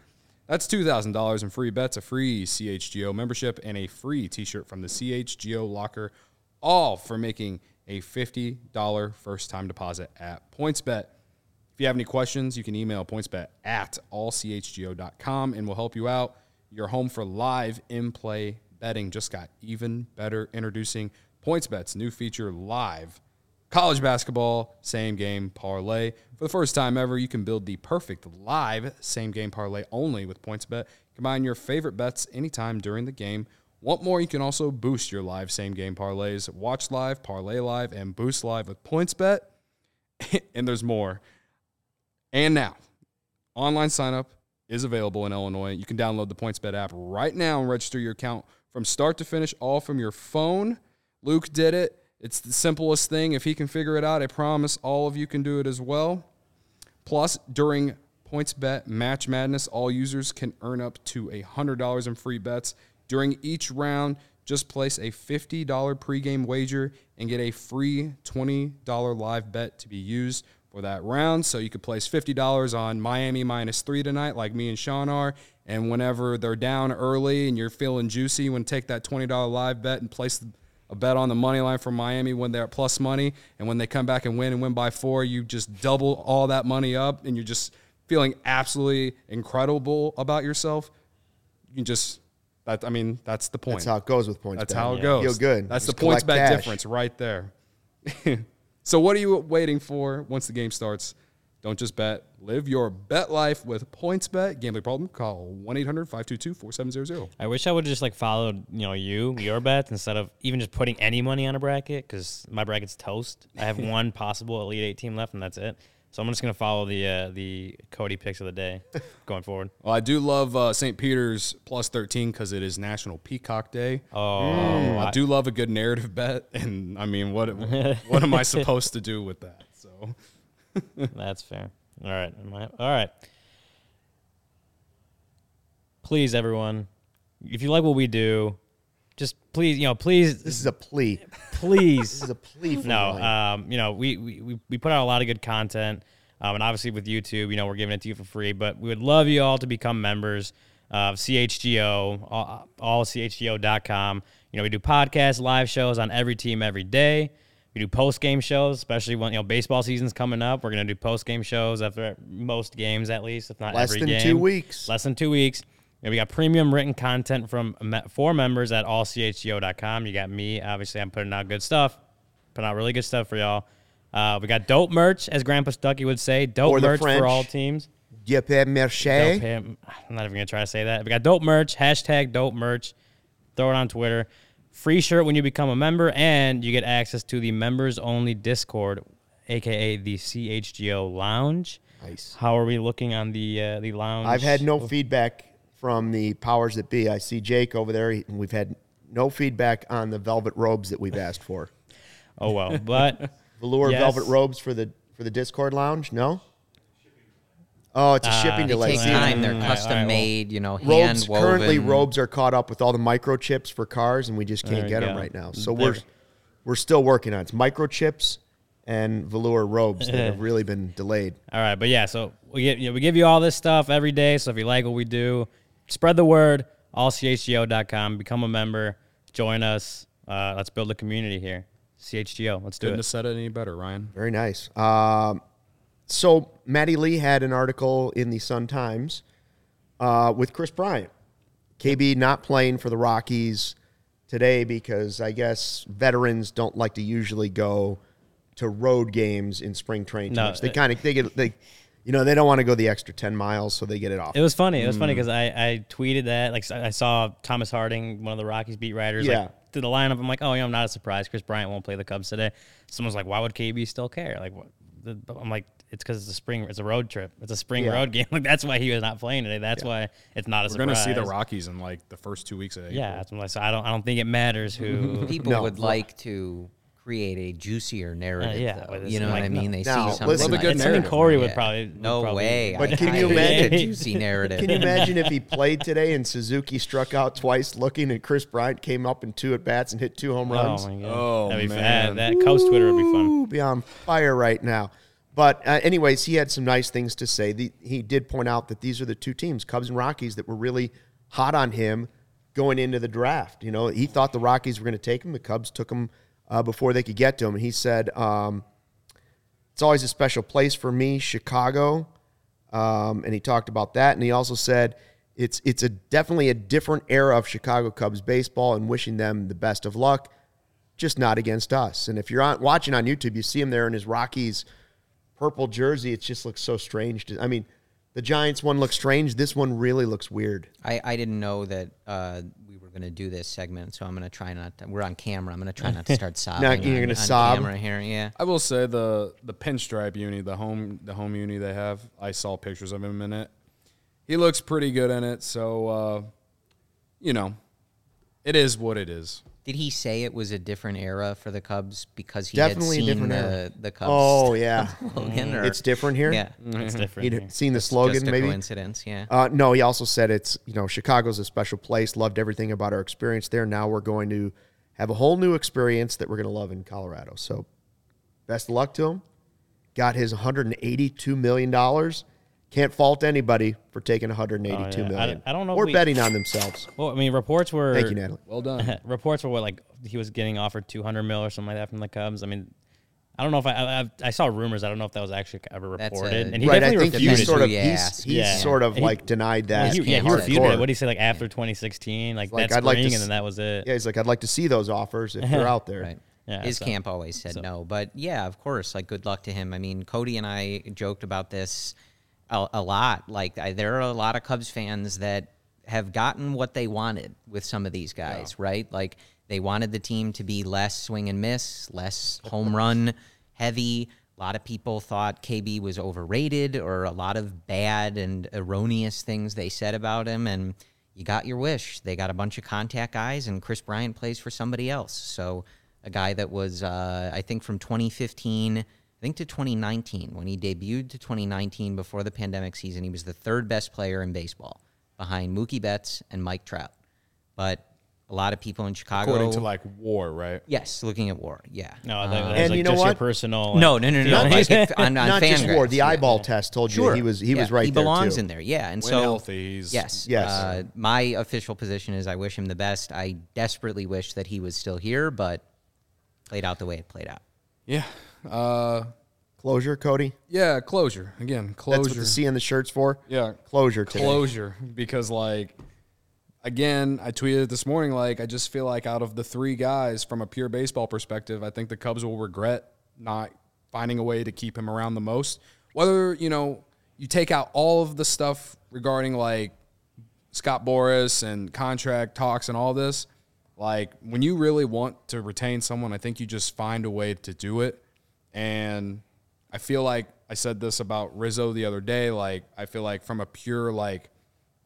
That's $2,000 in free bets, a free CHGO membership, and a free t shirt from the CHGO locker, all for making a $50 first time deposit at PointsBet. If you have any questions, you can email pointsbet at allchgo.com and we'll help you out. Your home for live in play betting just got even better. Introducing PointsBet's new feature, Live College Basketball Same Game Parlay. For the first time ever, you can build the perfect live same game parlay only with PointsBet. Combine your favorite bets anytime during the game. Want more? You can also boost your live same game parlays. Watch live, parlay live, and boost live with PointsBet. (laughs) and there's more. And now, online sign up is available in Illinois. You can download the PointsBet app right now and register your account from start to finish, all from your phone. Luke did it. It's the simplest thing. If he can figure it out, I promise all of you can do it as well. Plus, during PointsBet Match Madness, all users can earn up to $100 in free bets. During each round, just place a $50 pregame wager and get a free $20 live bet to be used for that round. So you could place $50 on Miami minus three tonight, like me and Sean are. And whenever they're down early and you're feeling juicy, you want to take that $20 live bet and place a bet on the money line for Miami when they're at plus money. And when they come back and win and win by four, you just double all that money up and you're just feeling absolutely incredible about yourself. You can just That I mean, that's the point. That's how it goes with points. That's bet. how it goes. Feel good. That's Just the points collect bet cash. difference right there. (laughs) so what are you waiting for once the game starts? Don't just bet. Live your bet life with points bet. Gambling problem? Call 1-800-522-4700. I wish I would have just like followed, you know, you, your bets instead of even just putting any money on a bracket because my bracket's toast. I have (laughs) one possible Elite Eight team left, and that's it. So I'm just gonna follow the uh, the Cody picks of the day (laughs) going forward. Well, I do love uh, St. Peter's plus 13 because it is National Peacock Day. Oh, I do love a good narrative bet. And I mean, what (laughs) what am I supposed to do with that? So (laughs) That's fair. All right. Am I, all right. Please, everyone, if you like what we do, just please, you know, please, This is a plea. please. This is a plea for no, um, you know, we, we, we- put out a lot of good content. Um, and obviously with YouTube, you know, we're giving it to you for free, but we would love you all to become members of CHGO, all, allchgo.com. You know, we do podcasts, live shows on every team every day. We do post game shows, especially when you know baseball season's coming up. We're gonna do post game shows after most games, at least, if not Less every than game. two weeks. Less than two weeks. And we got premium written content from four members at allchgo.com. You got me. Obviously, I'm putting out good stuff. Putting out really good stuff for y'all. Uh, we got dope merch, as Grandpa Stucky would say. Dope Or merch for all teams. Dope him. I'm not even gonna try to say that. We got dope merch. Hashtag dope merch. Throw it on Twitter. Free shirt when you become a member, and you get access to the members only Discord, aka the CHGO Lounge. Nice. How are we looking on the uh, the lounge? I've had no feedback from the powers that be. I see Jake over there, and we've had no feedback on the velvet robes that we've asked for. (laughs) Oh well, but (laughs) Velour Yes. velvet robes for the for the Discord lounge? No. Oh, it's a shipping Ah, They delay. take See, time. They're all right, all right, custom well, made. You know, hand robes woven. currently robes are caught up with all the microchips for cars, and we just can't you get them right now. So There- we're we're still working on it. It's microchips and velour robes that have (laughs) really been delayed. All right, but yeah, so we get you know, we give you all this stuff every day. So if you like what we do, spread the word. Allchgo.com. Become a member. Join us. Uh, let's build a community here. CHGO. Let's do couldn't it. have said it any better, Ryan. Very nice. Um, so Maddie Lee had an article in the Sun Times uh, with Kris Bryant. KB not playing for the Rockies today because I guess veterans don't like to usually go to road games in spring training. too No. They kind of they get they, you know, they don't want to go the extra ten miles, so they get it off. It was funny. It was Mm. funny because I, I tweeted that. Like I saw Thomas Harding, one of the Rockies beat writers, Yeah. like to the lineup. I'm like, oh yeah, I'm not surprised. Kris Bryant won't play the Cubs today. Someone's like, why would KB still care? Like, what? I'm like, it's because it's a spring. It's a road trip. It's a spring Yeah. road (laughs) game. Like that's why he was not playing today. That's why it's not a surprise. We're surprise. going to see the Rockies in like the first two weeks of April. Yeah, that's what I said. I don't. I don't think it matters who. (laughs) People No. would like to create a juicier narrative. yeah, though. you know like, what I mean? no. They Now, see something. listen- like Love a good it's something narrative, Corey would Yeah. probably. No would probably- way. But I- can I you hate a imagine- (laughs) juicy narrative? Can you imagine if he played today and Suzuki struck out twice looking and Kris Bryant came up in two at bats and hit two home runs? Oh my god. Oh, That'd be man. fun. That Coast Twitter would be fun. Ooh, be on fire right now. But uh, anyways, he had some nice things to say. The, he did point out that these are the two teams, Cubs and Rockies, that were really hot on him going into the draft. You know, he thought the Rockies were going to take him. The Cubs took him uh, before they could get to him. And he said, um, "It's always a special place for me, Chicago." Um, and he talked about that. And he also said, "It's it's a definitely a different era of Chicago Cubs baseball, and wishing them the best of luck." just not against us. And if you're on, watching on YouTube, you see him there in his Rockies purple jersey. It just looks so strange. To, I mean, the Giants one looks strange. This one really looks weird. I, I didn't know that uh, going to do this segment, so I'm going to try not. To, we're on camera. I'm going to try not to start (laughs) sobbing. you're gonna on sob? camera here. Yeah. I will say the the pinstripe uni, the home the home uni they have. I saw pictures of him in it. He looks pretty good in it. So, uh, you know, it is what it is. Did he say it was a different era for the Cubs because he Definitely a had seen different the era. the Cubs? Oh (laughs) yeah, slogan, or- it's different here. Yeah, It's different. He'd seen the slogan just a maybe. coincidence. Yeah. Uh, no, he also said it's you know Chicago's a special place. Loved everything about our experience there. Now we're going to have a whole new experience that we're going to love in Colorado. So, best of luck to him. Got his 182 million dollars. Can't fault anybody for taking 182 Oh, yeah. million. I- I don't know if Or we- betting on themselves. Well, I mean, reports were. Thank you, Natalie. Well done. (laughs) reports were what like he was getting offered 200 mil or something like that from the Cubs. I mean, I don't know if I, I I saw rumors. I don't know if that was actually ever reported. a- and he right. I definitely think refuted he's sort of who you he's, he's Yeah. sort of he- like denied that. He, yeah, he hardcore. refuted it. What did he say? Like after 2016, like, Like, that I'd like to and then that was it. Yeah, he's like, I'd like to see those offers if they're (laughs) out there. Right. Yeah, His so- camp always said no, but yeah, of course. Like, good luck to him. I mean, Cody and I joked about this a, a lot. Like, I, there are a lot of Cubs fans that have gotten what they wanted with some of these guys, right? Like, they wanted the team to be less swing and miss, less home run heavy. A lot of people thought KB was overrated, or a lot of bad and erroneous things they said about him, and you got your wish. They got a bunch of contact guys, and Kris Bryant plays for somebody else. So a guy that was, uh, I think, from 2015, I think to 2019, when he debuted to 2019 before the pandemic season, he was the third best player in baseball behind Mookie Betts and Mike Trout. But a lot of people in Chicago, According to like war, right? yes, looking at WAR, yeah. No, I thought Uh, that was And like you know just your what? personal. no, no, no, no. feeling. like if- on, (laughs) on Not just Fangraphs, war. The yeah. eyeball test told you Sure. he was he was right He there belongs too. in there. Yeah, and When so healthy, he's yes, Yes. Uh, my official position is I wish him the best. I desperately wish that he was still here, but played out the way it played out. Yeah. Uh, Closure, Cody. yeah. Closure again. Closure. That's what the C on the shirt's for. yeah. Closure today. closure because like again i tweeted this morning like i just feel like out of the three guys from a pure baseball perspective i think the cubs will regret not finding a way to keep him around the most whether you know you take out all of the stuff regarding like scott boras and contract talks and all this like when you really want to retain someone i think you just find a way to do it and I feel like I said this about Rizzo the other day. Like, I feel like from a pure, like,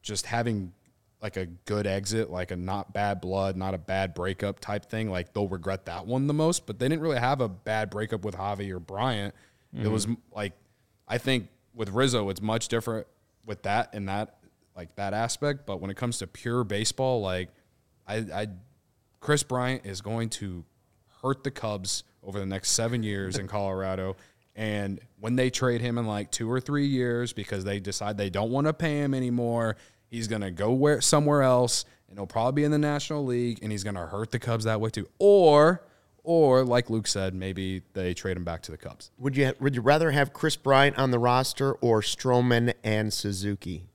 just having like a good exit, like a not bad blood, not a bad breakup type thing, like they'll regret that one the most. But they didn't really have a bad breakup with Javi or Bryant. It was mm-hmm. like, I think with Rizzo, it's much different with that and that, like that aspect. But when it comes to pure baseball, like, I, I Kris Bryant is going to hurt the Cubs over the next seven years in Colorado. And when they trade him in like two or three years because they decide they don't want to pay him anymore, he's going to go where somewhere else and he'll probably be in the National League and he's going to hurt the Cubs that way too. Or, or like Luke said, maybe they trade him back to the Cubs. Would you would you rather have Kris Bryant on the roster or Stroman and Suzuki?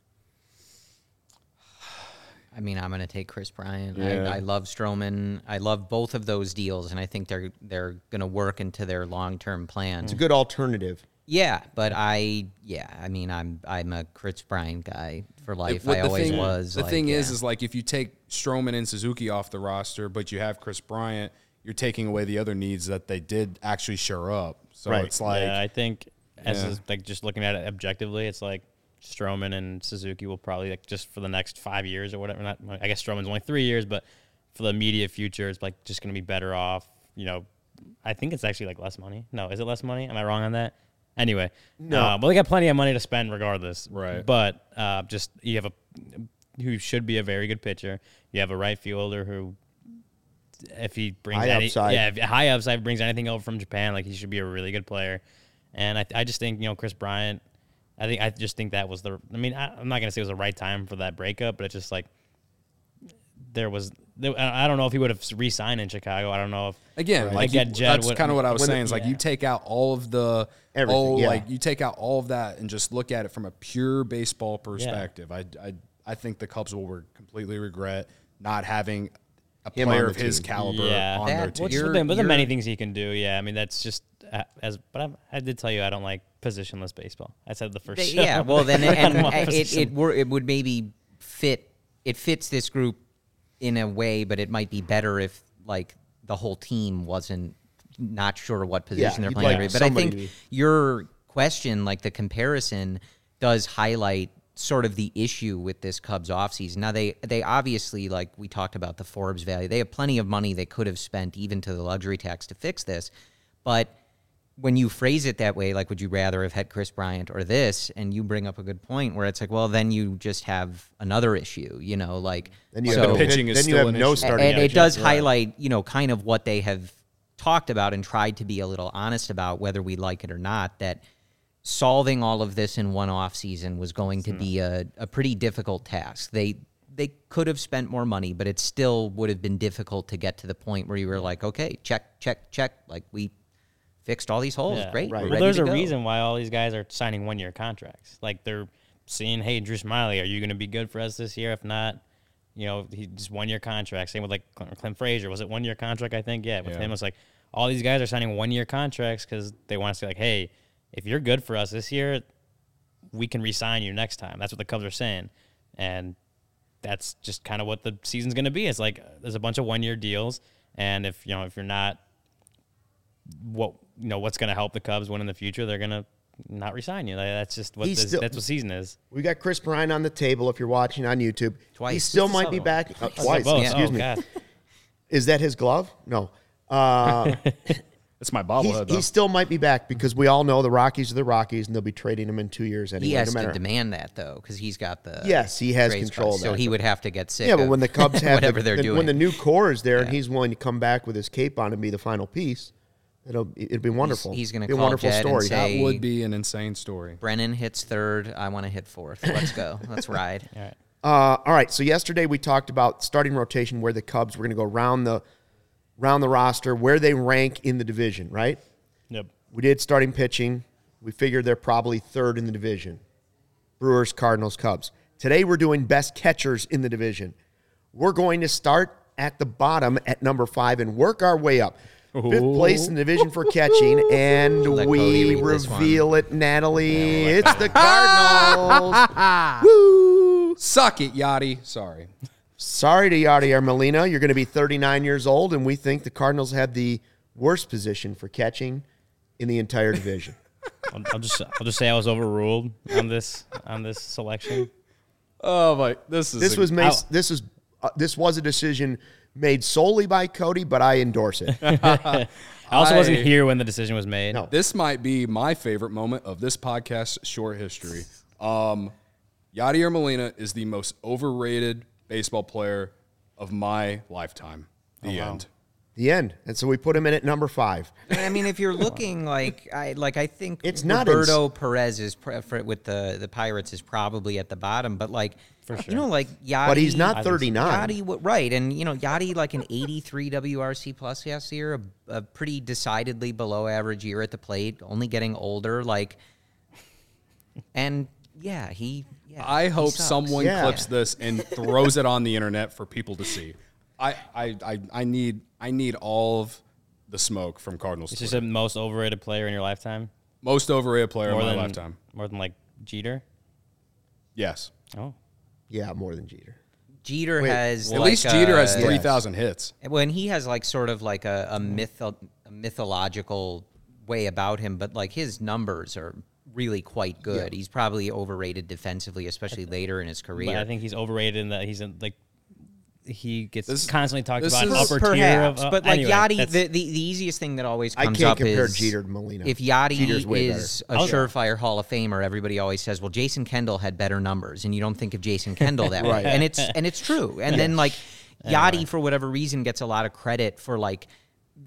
I mean, I'm going to take Kris Bryant. Yeah. I, I love Stroman. I love both of those deals, and I think they're they're going to work into their long term plan. It's a good alternative. Yeah, but I yeah, I mean, I'm I'm a Kris Bryant guy for life. What I the always thing- was. The like, thing is, yeah. is like if you take Stroman and Suzuki off the roster, but you have Kris Bryant, you're taking away the other needs that they did actually shore up. So Right. it's like, yeah, I think as Yeah. is, like just looking at it objectively, it's like Stroman and Suzuki will probably like just for the next five years or whatever. Not I guess Stroman's only three years, but for the immediate future, it's like just going to be better off. You know, I think it's actually like less money. No, is it less money? Am I wrong on that? Anyway, no. Uh, but they got plenty of money to spend regardless. Right. But uh, just you have a who should be a very good pitcher. You have a right fielder who if he brings High any, upside. yeah, if high upside brings anything over from Japan, like he should be a really good player. And I, I just think you know Kris Bryant. I think I just think that was the. I mean, I, I'm not gonna say it was the right time for that breakup, but it's just like there was. There, I I don't know if he would have re-signed in Chicago. I don't know if Again, Right. like Like you- Jed that's would- kind of what I was saying. Is like yeah. you take out all of the Everything, oh, yeah. like you take out all of that and just look at it from a pure baseball perspective. I, I I think the Cubs will re- completely regret not having a Him player of the his team. caliber yeah, on That- their team. You're- but there- are many things he can do. Yeah, I mean that's just as. But I'm, I did tell you I don't like positionless baseball. I said the first. They- show. yeah, well then, (laughs) I and uh, it it, wor- it would maybe fit. It fits this group in a way, but it might be better if like the whole team wasn't not sure what position they're playing. like every- but I think be- your question, like the comparison, does highlight sort of the issue with this Cubs offseason. Now they they obviously like we talked about the Forbes value. They have plenty of money they could have spent even to the luxury tax to fix this. But when you phrase it that way, like would you rather have had Kris Bryant or this? And you bring up a good point where it's like, well, then you just have another issue, you know, like Then you so, have, the pitching is then you still have an no issue. starting. and it pitcher. does highlight, you know, kind of what they have talked about and tried to be a little honest about, whether we like it or not, that solving all of this in one off season was going to be a, a pretty difficult task. They they could have spent more money, but it still would have been difficult to get to the point where you were like, okay, check, check, check. Like we fixed all these holes. Yeah. Great. Right. Well, there's a go. reason why all these guys are signing one year contracts. Like they're seeing, hey, Drew Smyly, are you going to be good for us this year? If not, you know, he just one year contract. Same with like Clint Clint Frazier. Was it one year contract? I think. Yeah. With Yeah. him, it's like all these guys are signing one year contracts because they want to say like, hey, if you're good for us this year, we can resign you next time. That's what the Cubs are saying, and that's just kind of what the season's going to be. It's like there's a bunch of one year deals, and if you know if you're not what you know what's going to help the Cubs win in the future, they're going to not resign you. That's just what this, still- that's what season is. We got Kris Bryant on the table if you're watching on YouTube. Twice. He still What's might be back. (laughs) uh, twice. both. Excuse Oh, me. God. Is that his glove? No. Uh, (laughs) It's my he's- bobblehead, he still might be back because we all know the Rockies are the Rockies and they'll be trading him in two years anyway. He has no to demand that though, because he's got the Yes, he has control spots, of So he would have to get sick. Yeah, but of when the Cubs (laughs) have whatever the, they're the- doing, when the new core is there and he's willing to come back with his cape on and be the final piece, it'll it'd be wonderful. he's gonna be a call wonderful Jed and story. say- That would be an insane story. Brennen hits third, I want to hit fourth. Let's go. (laughs) Let's ride. All right. Uh, all right. So yesterday we talked about starting rotation where the Cubs were going to go round the round the roster, where they rank in the division. Right. Yep. We did starting pitching. We figured they're probably third in the division. Brewers, Cardinals, Cubs. Today we're doing best catchers in the division. We're going to start at the bottom at number five and work our way up. Fifth place in the division for catching, and Let Cody we read this one. reveal it, Natalie. it's the (laughs) Cardinals. (laughs) Woo! Suck it, Yadi. Sorry. Sorry to Yadier Molina. You're going to be 39 years old, and we think the Cardinals had the worst position for catching in the entire division. (laughs) I'll, I'll just I'll just say I was overruled on this on this selection. oh my! This is This a- was made, Ow. this is uh, this was a decision made solely by Cody, but I endorse it. (laughs) I also wasn't here when the decision was made. No. This might be my favorite moment of this podcast's short history. Um, Yadier Molina is the most overrated baseball player of my lifetime. The end. the end, and so we put him in at number five. I mean, if you're looking (laughs) like I like, I think It's not Roberto Perez is pr- for, with the the Pirates is probably at the bottom, but like for sure. you know, like Yadi, But he's not 39. Yadi, wa- right? And you know, Yadi like an 83 WRC plus last year, a, a pretty decidedly below average year at the plate, only getting older. Like, and yeah, he. Yeah, I hope sucks. someone Yeah. clips this and throws it on the internet for people to see. I, I, I, I need I need all of the smoke from Cardinals. It's just Twitter. the most overrated player in your lifetime. Most overrated player More of my than lifetime. more than like Jeter. Yes. Oh, Yeah, more than Jeter. Jeter Wait, has At like least Jeter has a- Yeah. three thousand hits. when he has like sort of like a, a mytho- a mythological way about him, but like his numbers are really quite good. He's probably overrated defensively, especially later in his career. but I think he's overrated in that he's in like he gets This- constantly talked this about is- upper tier of. Perhaps, uh, but like anyway, Yadi, the, the, the easiest thing that always I comes can't up compare is Jeter to Molina. If Yadi Jeter's is a better. Oh, yeah. surefire Hall of Famer, everybody always says, "Well, Jason Kendall had better numbers," and you don't think of Jason Kendall that (laughs) Right. way, and it's and it's true. And then like Yadi, for whatever reason, gets a lot of credit for like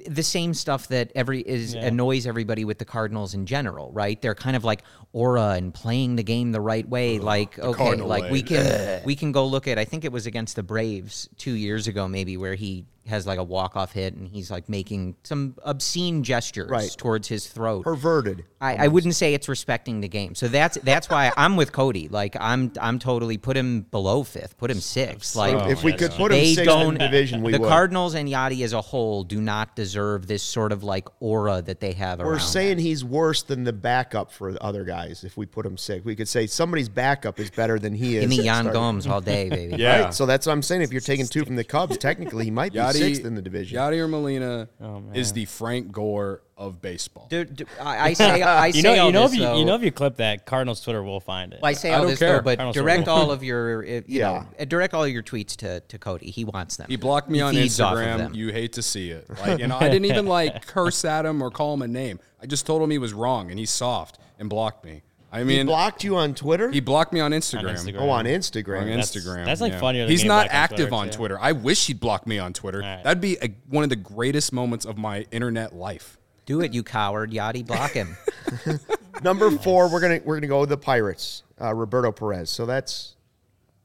the same stuff that every is Yeah. annoys everybody with the Cardinals in general, right? They're kind of like aura and playing the game the right way. like okay, Cardinal like way. we can we can go look at. I think it was against the Braves two years ago, maybe where he has like a walk off hit and he's like making some obscene gestures Right. towards his throat. Perverted. I, I wouldn't say it's respecting the game. So that's that's why I'm with Cody. Like I'm I'm totally put him below fifth, put him sixth. Like Oh if we could put him sixth in the division, we the would. Cardinals and Yadi as a whole do not deserve this sort of like aura that they have We're around. saying he's worse than the backup for the other guys. If we put him sixth, we could say somebody's backup is better than he is. Give me at Yan Gomes all day, baby. (laughs) Yeah. Right. So that's what I'm saying. If you're taking two from the Cubs, technically he might be Yadi, sixth in the division. Yadier Molina Oh, is the Frank Gore of baseball. Dude, dude, I, I say I (laughs) you say know, all you know this, if you, though- you know if you clip that, Cardinals Twitter will find it. Well, I say I all don't this care. though, but Cardinals direct will. all of your, uh, you Yeah. know, uh, direct all your tweets to, to Cody. He wants them. He blocked me He on feeds off of Instagram. them. You hate to see it. Like, and I didn't even like (laughs) curse at him or call him a name. I just told him he was wrong and he's soft and blocked me. I mean, he blocked you on Twitter. he blocked me on Instagram. Instagram. oh, on On Instagram. That's- Instagram. that's, like, yeah. funnier than He's not back on active Twitter, on. Twitter. I wish he'd block me on Twitter. right. That'd be a, one of the greatest moments of my internet life. Do it, you coward. Yadi, block him. (laughs) Number four, we're gonna we're gonna go with the Pirates. Uh, Roberto Perez. So that's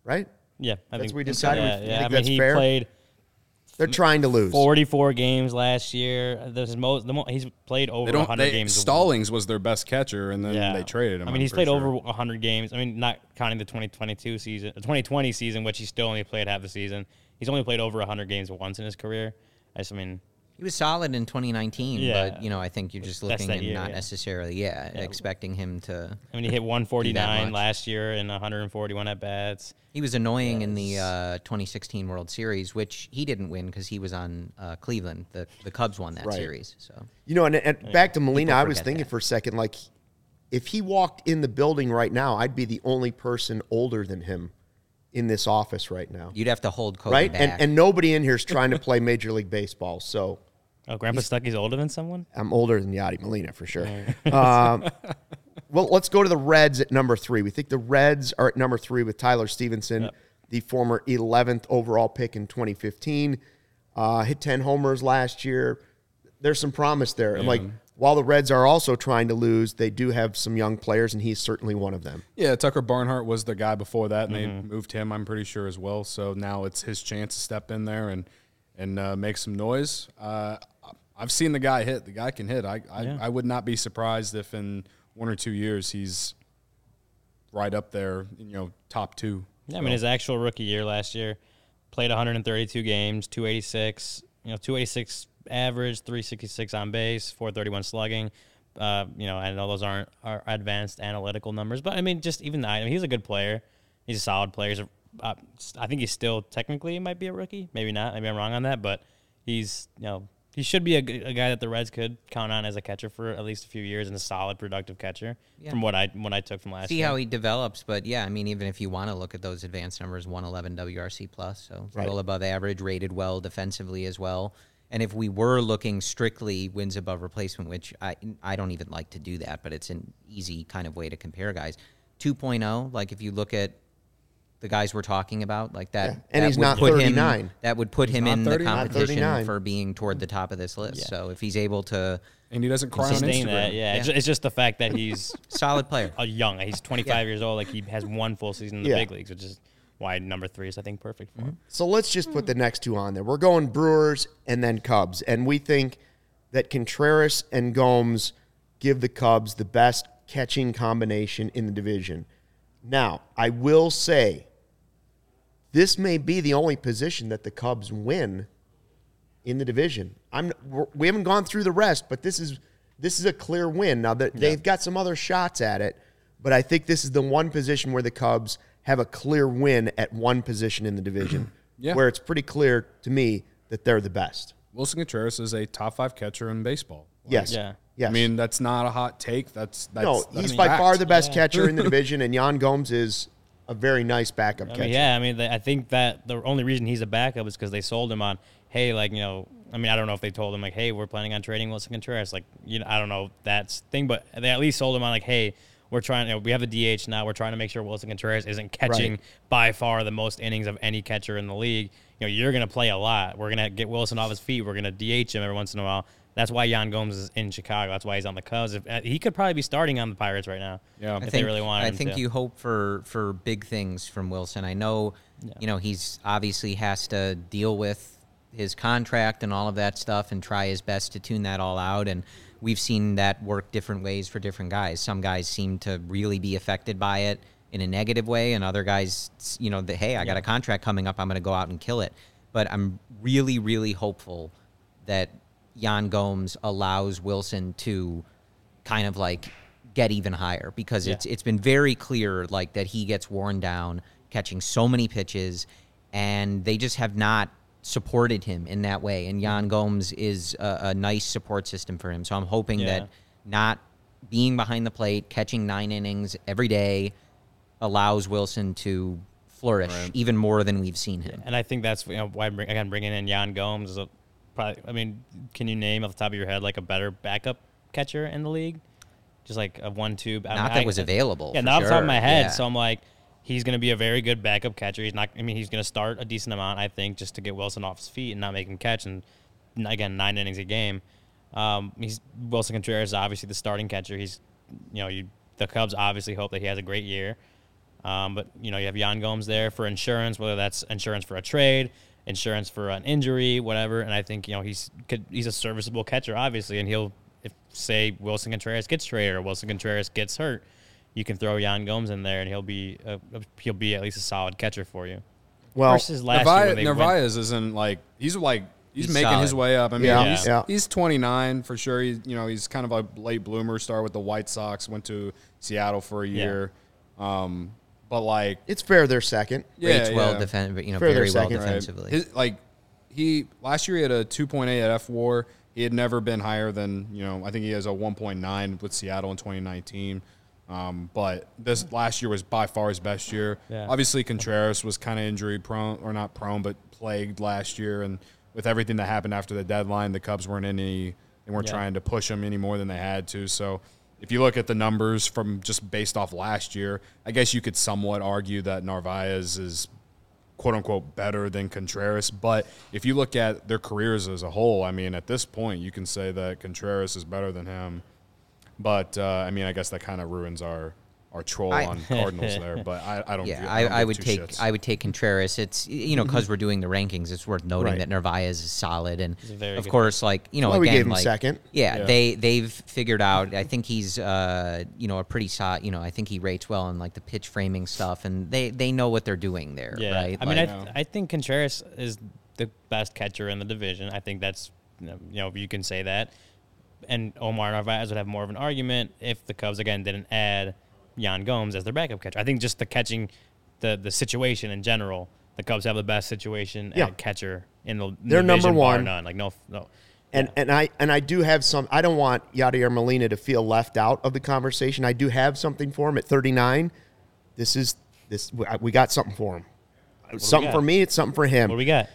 right. yeah, I That's think we decided. Yeah, You yeah. think I mean, that's he fair? played They're trying to lose. 44 games last year. This is most the mo- he's played over They don't. 100 They, games. Stallings was their best catcher, and then they traded him. I mean, I'm he's pretty played sure. over 100 games. I mean, not counting the 2022 season, the 2020 season, which he still only played half the season. He's only played over 100 games once in his career. I just, I mean, He was solid in 2019, Yeah. but you know I think you're just That's looking that and year, not yeah. necessarily, yeah, expecting him to. I mean, he hit (laughs) 149 last year and 141 at bats. He was annoying in the uh, 2016 World Series, which he didn't win because he was on uh, Cleveland. The the Cubs won that Right. series, so You know, and, and back to Molina, I was thinking that. for a second, like, if he walked in the building right now, I'd be the only person older than him in this office right now. you'd have to hold Kobe right? back. And, and nobody in here is trying to play Major League Baseball. So Oh, Grandpa Stucky's older than someone? I'm older than Yadi Molina for sure. (laughs) um, well, let's go to the Reds at number three. We think the Reds are at number three with Tyler Stephenson, the former 11th overall pick in 2015. Uh, hit 10 homers last year. There's some promise there. And like, while the Reds are also trying to lose, they do have some young players, and he's certainly one of them. Yeah, Tucker Barnhart was the guy before that, and Mm-hmm. they moved him. I'm pretty sure as well. So now it's his chance to step in there and and uh, make some noise. Uh, I've seen the guy hit. The guy can hit. I I, I would not be surprised if in one or two years he's right up there. You know, top two. Yeah, I mean, his actual rookie year last year, played 132 games, 286, you know, 286 average, 366 on base, 431 slugging. Uh, you know, I know those aren't are advanced analytical numbers, but I mean, just even that, I mean, he's a good player. He's a solid player. He's a, uh, I think he's still technically might be a rookie, maybe not. Maybe I'm wrong on that, but he's you know he should be a guy that the Reds could count on as a catcher for at least a few years and a solid, productive catcher. From what I what I took from last year. see year. how he develops. But yeah, I mean, even if you want to look at those advanced numbers, 111 WRC plus, so a little above average, rated well defensively as well. And if we were looking strictly wins above replacement, which I I don't even like to do that, but it's an easy kind of way to compare guys. 2.0, like if you look at the guys we're talking about, like that, Yeah, and that he's would not put 39. Him, that would put him in 30, the competition for being toward the top of this list. Yeah. So if he's able to, And he doesn't cry on sustain Instagram. that. Yeah, It's, it's just the fact that he's (laughs) solid player. a young. He's 25 years old. Like he has one full season in the Yeah. big leagues, which is why number three is I think perfect for him. So let's just put the next two on there. We're going Brewers and then Cubs. And we think that Contreras and Gomes give the Cubs the best catching combination in the division. Now, I will say this may be the only position that the Cubs win in the division. I'm we're- we haven't gone through the rest, but this is this is a clear win. Now that they've got some other shots at it, but I think this is the one position where the Cubs have a clear win at one position in the division, (clears throat) Yeah. where it's pretty clear to me that they're the best. Willson Contreras is a top five catcher in baseball. Like, Yes. Yeah. Yes. I mean, that's not a hot take. That's, that's no, that's he's by fact. far the best catcher in the (laughs) division, and Yan Gomes is a very nice backup I catcher. yeah, I mean, I think that the only reason he's a backup is because they sold him on, hey, like you know, I mean, I don't know if they told him like, hey, we're planning on trading Willson Contreras, like you know, I don't know that's thing, but they at least sold him on like, hey, we're trying, you know, we have a DH now, we're trying to make sure Willson Contreras isn't catching Right. by far the most innings of any catcher in the league. You know, you're gonna play a lot. We're gonna get Willson off his feet. We're gonna DH him every once in a while. That's why Yan Gomes is in Chicago. That's why he's on the Cubs. If, uh, he could probably be starting on the Pirates right now. Yeah. if I they really wanted I think to. you hope for for big things from Willson. I know, you know, he's obviously has to deal with his contract and all of that stuff and try his best to tune that all out. And we've seen that work different ways for different guys. Some guys seem to really be affected by it in a negative way, and other guys, you know, that hey, I got a contract coming up, I'm going to go out and kill it. But I'm really, really hopeful that Yan Gomes allows Willson to kind of like get even higher because it's it's been very clear like that he gets worn down catching so many pitches and they just have not supported him in that way and Yan Gomes is a, a nice support system for him so I'm hoping Yeah. that not being behind the plate catching 9 innings every day allows Willson to flourish even more than we've seen him. And I think that's you know why I'm bring, again bringing in Yan Gomes is a, probably. I mean, can you name off the top of your head like a better backup catcher in the league? Just like a one-two. I- Not I- that was available. Yeah, not off the top of my head. Yeah. So I'm like, he's going to be a very good backup catcher. He's not. I mean, he's going to start a decent amount, I think, just to get Willson off his feet and not make him catch. And again, nine innings a game. Um, he's Willson Contreras is obviously the starting catcher. He's, you know, you the Cubs obviously hope that he has a great year. Um, but you know, you have Yan Gomes there for insurance, whether that's insurance for a trade, insurance for an injury, whatever. And I think you know he's could, he's a serviceable catcher, obviously, and he'll if say Willson Contreras gets traded or Willson Contreras gets hurt, you can throw Yan Gomes in there, and he'll be a, a- he'll be at least a solid catcher for you. Well, Versus last Narvaez, when they went- Narvaez isn't like he's like he's, He's making his way up. I mean, Yeah. he's, Yeah. he's 29 for sure. He's you know he's kind of a late bloomer. Started with the White Sox, went to Seattle for a year. Um, but like it's fair they're second. yeah, Rates well yeah. defend, you know, Further very well second, right. defensively. His, like he last year he had a 2.8 at F WAR. He had never been higher than you know. I think he has a 1.9 with Seattle in 2019. Um, but this last year was by far his best year. Yeah. Obviously, Contreras was kind of injury prone, or not prone, but plagued last year. And with everything that happened after the deadline, the Cubs weren't any. They weren't Yeah. trying to push him any more than they had to. So if you look at the numbers from just based off last year, I guess you could somewhat argue that Narvaez is quote unquote better than Contreras. But if you look at their careers as a whole, I mean, at this point, you can say that Contreras is better than him. But uh, I mean, I guess that kind of ruins our our troll I- on (laughs) Cardinals there. But I, I don't. Yeah, feel- I, don't I give would two take shits. I would take Contreras. It's you know because we're doing the rankings. It's worth noting Right. that Narvaez is solid, and very of good course, like you know, Well, we again, gave him like second. Yeah, Yeah. they they've figured out. I think he's uh you know a pretty solid. You know, I think he rates well in like the pitch framing stuff, and they they know what they're doing there. Yeah, right. I mean, I, th- I think Contreras is the best catcher in the division. I think that's you know you can say that, and Omar Narvaez would have more of an argument if the Cubs again didn't add Yan Gomes as their backup catcher. I think just the catching, the the situation in general, the Cubs have the best situation Yeah. at catcher in the They're number division, bar one. None, like no, no. And and I and I do have some. I don't want Yadier Molina to feel left out of the conversation. I do have something for him at 39. This is this. We got something for him. Something for me. It's something for him. What do we got?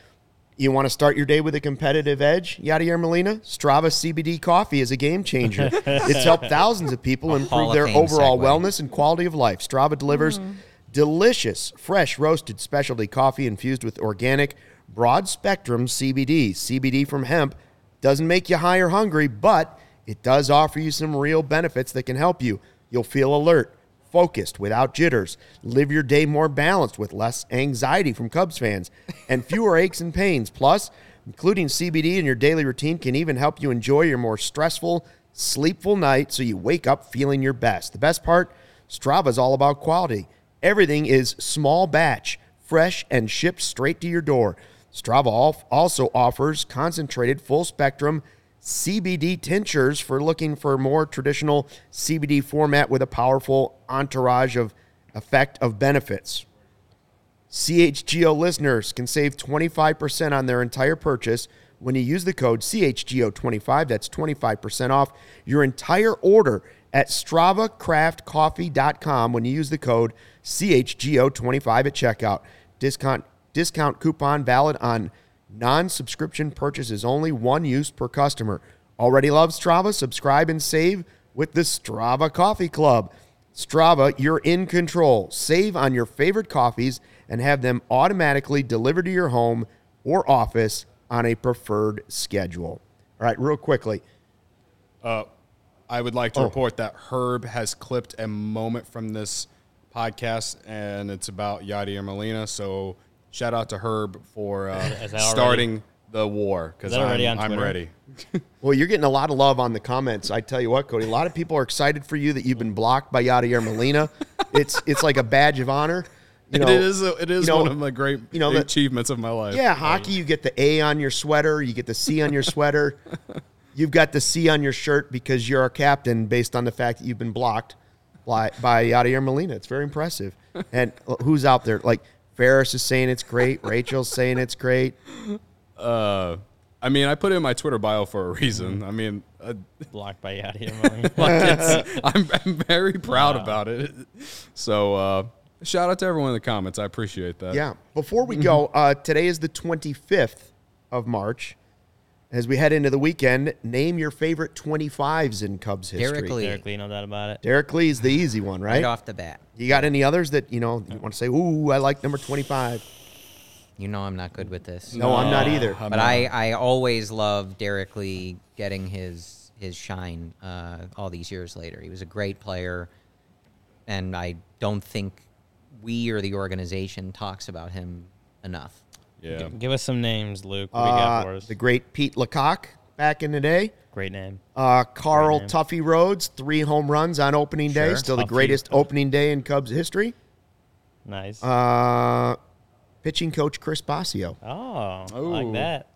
You want to start your day with a competitive edge? Yadier Molina, Strava CBD coffee is a game changer. (laughs) it's helped thousands of people Hall improve of their overall segue. wellness and quality of life. Strava delivers mm-hmm. delicious, fresh roasted specialty coffee infused with organic, broad spectrum CBD. CBD from hemp doesn't make you high or hungry, but it does offer you some real benefits that can help you. You'll feel alert, focused, without jitters. Live your day more balanced with less anxiety from Cubs fans (laughs) and fewer aches and pains. Plus, including CBD in your daily routine can even help you enjoy your more stressful, sleepful night so you wake up feeling your best. The best part Strava is all about quality. Everything is small batch, fresh, and shipped straight to your door. Strava also offers concentrated full spectrum CBD tinctures for looking for more traditional CBD format with a powerful entourage of effect of benefits. CHGO listeners can save 25% on their entire purchase when you use the code CHGO25. That's 25% off your entire order at StravaCraftCoffee.com when you use the code CHGO25 at checkout. Discount discount coupon valid on non-subscription purchases only, one use per customer. Already love Strava? Subscribe and save with the Strava Coffee Club. Strava, you're in control. Save on your favorite coffees and have them automatically delivered to your home or office on a preferred schedule. All right, real quickly. Uh, I would like to Oh. report that Herb has clipped a moment from this podcast, and it's about Yadier Molina. So shout out to Herb for uh, Is already- starting the war because Is that already I'm, I'm ready. (laughs) Well, you're getting a lot of love on the comments. I tell you what, Cody, a lot of people are excited for you that you've been blocked by Yadier Molina. It's it's like a badge of honor. You know, it is. a- It is you know- one of my great you know, the- achievements of my life. Yeah, hockey, you get the A on your sweater, you get the C on your sweater. (laughs) You've got the C on your shirt because you're our captain based on the fact that you've been blocked by, by Yadier Molina. It's very impressive. And who's out there? Like Ferris is saying it's great. Rachel's saying it's great. Uh, I mean, I put it in my Twitter bio for a reason. I mean, uh, Blocked by Yadier. (laughs) like I'm, I'm very proud about it. So uh, shout out to everyone in the comments. I appreciate that. Yeah. Before we go, uh, today is the 25th of March. As we head into the weekend, name your favorite 25s in Cubs history. Derrek Lee. Derrek Lee, no doubt about it. Derrek Lee's the easy one, right right? off the bat. You got any others that, you know, you want to say, ooh, I like number 25? You know I'm not good with this. No, I'm not either. I'm but not. I, I always love Derrek Lee getting his his shine uh, all these years later. He was a great player, and I don't think we or the organization talks about him enough. Yeah. G- Give us some names, Luke. What do you got for Uh, us? the great Pete LaCock back in the day. Great name. Uh, Carl name. Tuffy Rhodes, three home runs on opening day. Sure. Still the Tuffy. greatest opening day in Cubs history. Nice. Uh, pitching coach Chris Bosio. oh, I Ooh. like that.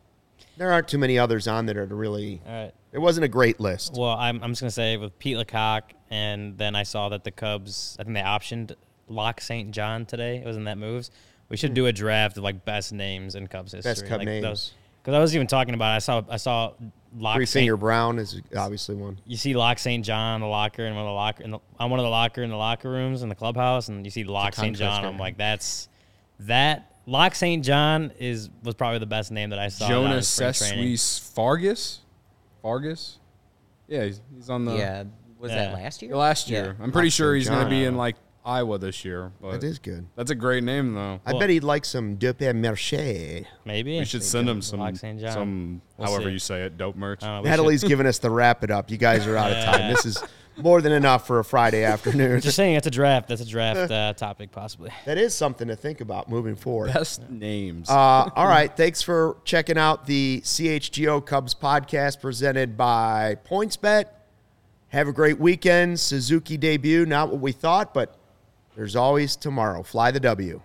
There aren't too many others on there to really. All right. It wasn't a great list. Well, I'm, I'm just gonna say with Pete LaCock, and then I saw that the Cubs. I think they optioned Locke St. John today. It was in that moves. We should hmm. do a draft of like best names in Cubs history. Best Cub like names. Because I was even talking about. It. I saw I saw Locke Three St. Finger Brown is obviously one. You see Locke St. John in the locker in one of the locker in the, on one of the locker in the locker rooms in the clubhouse, and you see Locke St. John. I'm like, that's that. Locke St. John is was probably the best name that I saw. Jonas spring training. Sessuis Fargus? Fargus? Yeah, he's, he's on the yeah. Was that last year? last year. I'm pretty Locke sure St. he's going to be in like Iowa this year. But That is good. that's a great name though. I Well- bet he'd like some De Pere Mercier. Maybe We should send him some, Locke St. John. some We'll however see. you say it, dope merch. I don't know, we Natalie's giving us the wrap it up. You guys are out of (laughs) time. This is more than enough for a Friday (laughs) afternoon. Just saying, it's a draft. That's a draft (laughs) uh, topic, possibly. that is something to think about moving forward. Best names. Uh, all right. Thanks for checking out the CHGO Cubs podcast presented by PointsBet. Have a great weekend. Suzuki debut. Not what we thought, but there's always tomorrow. Fly the W.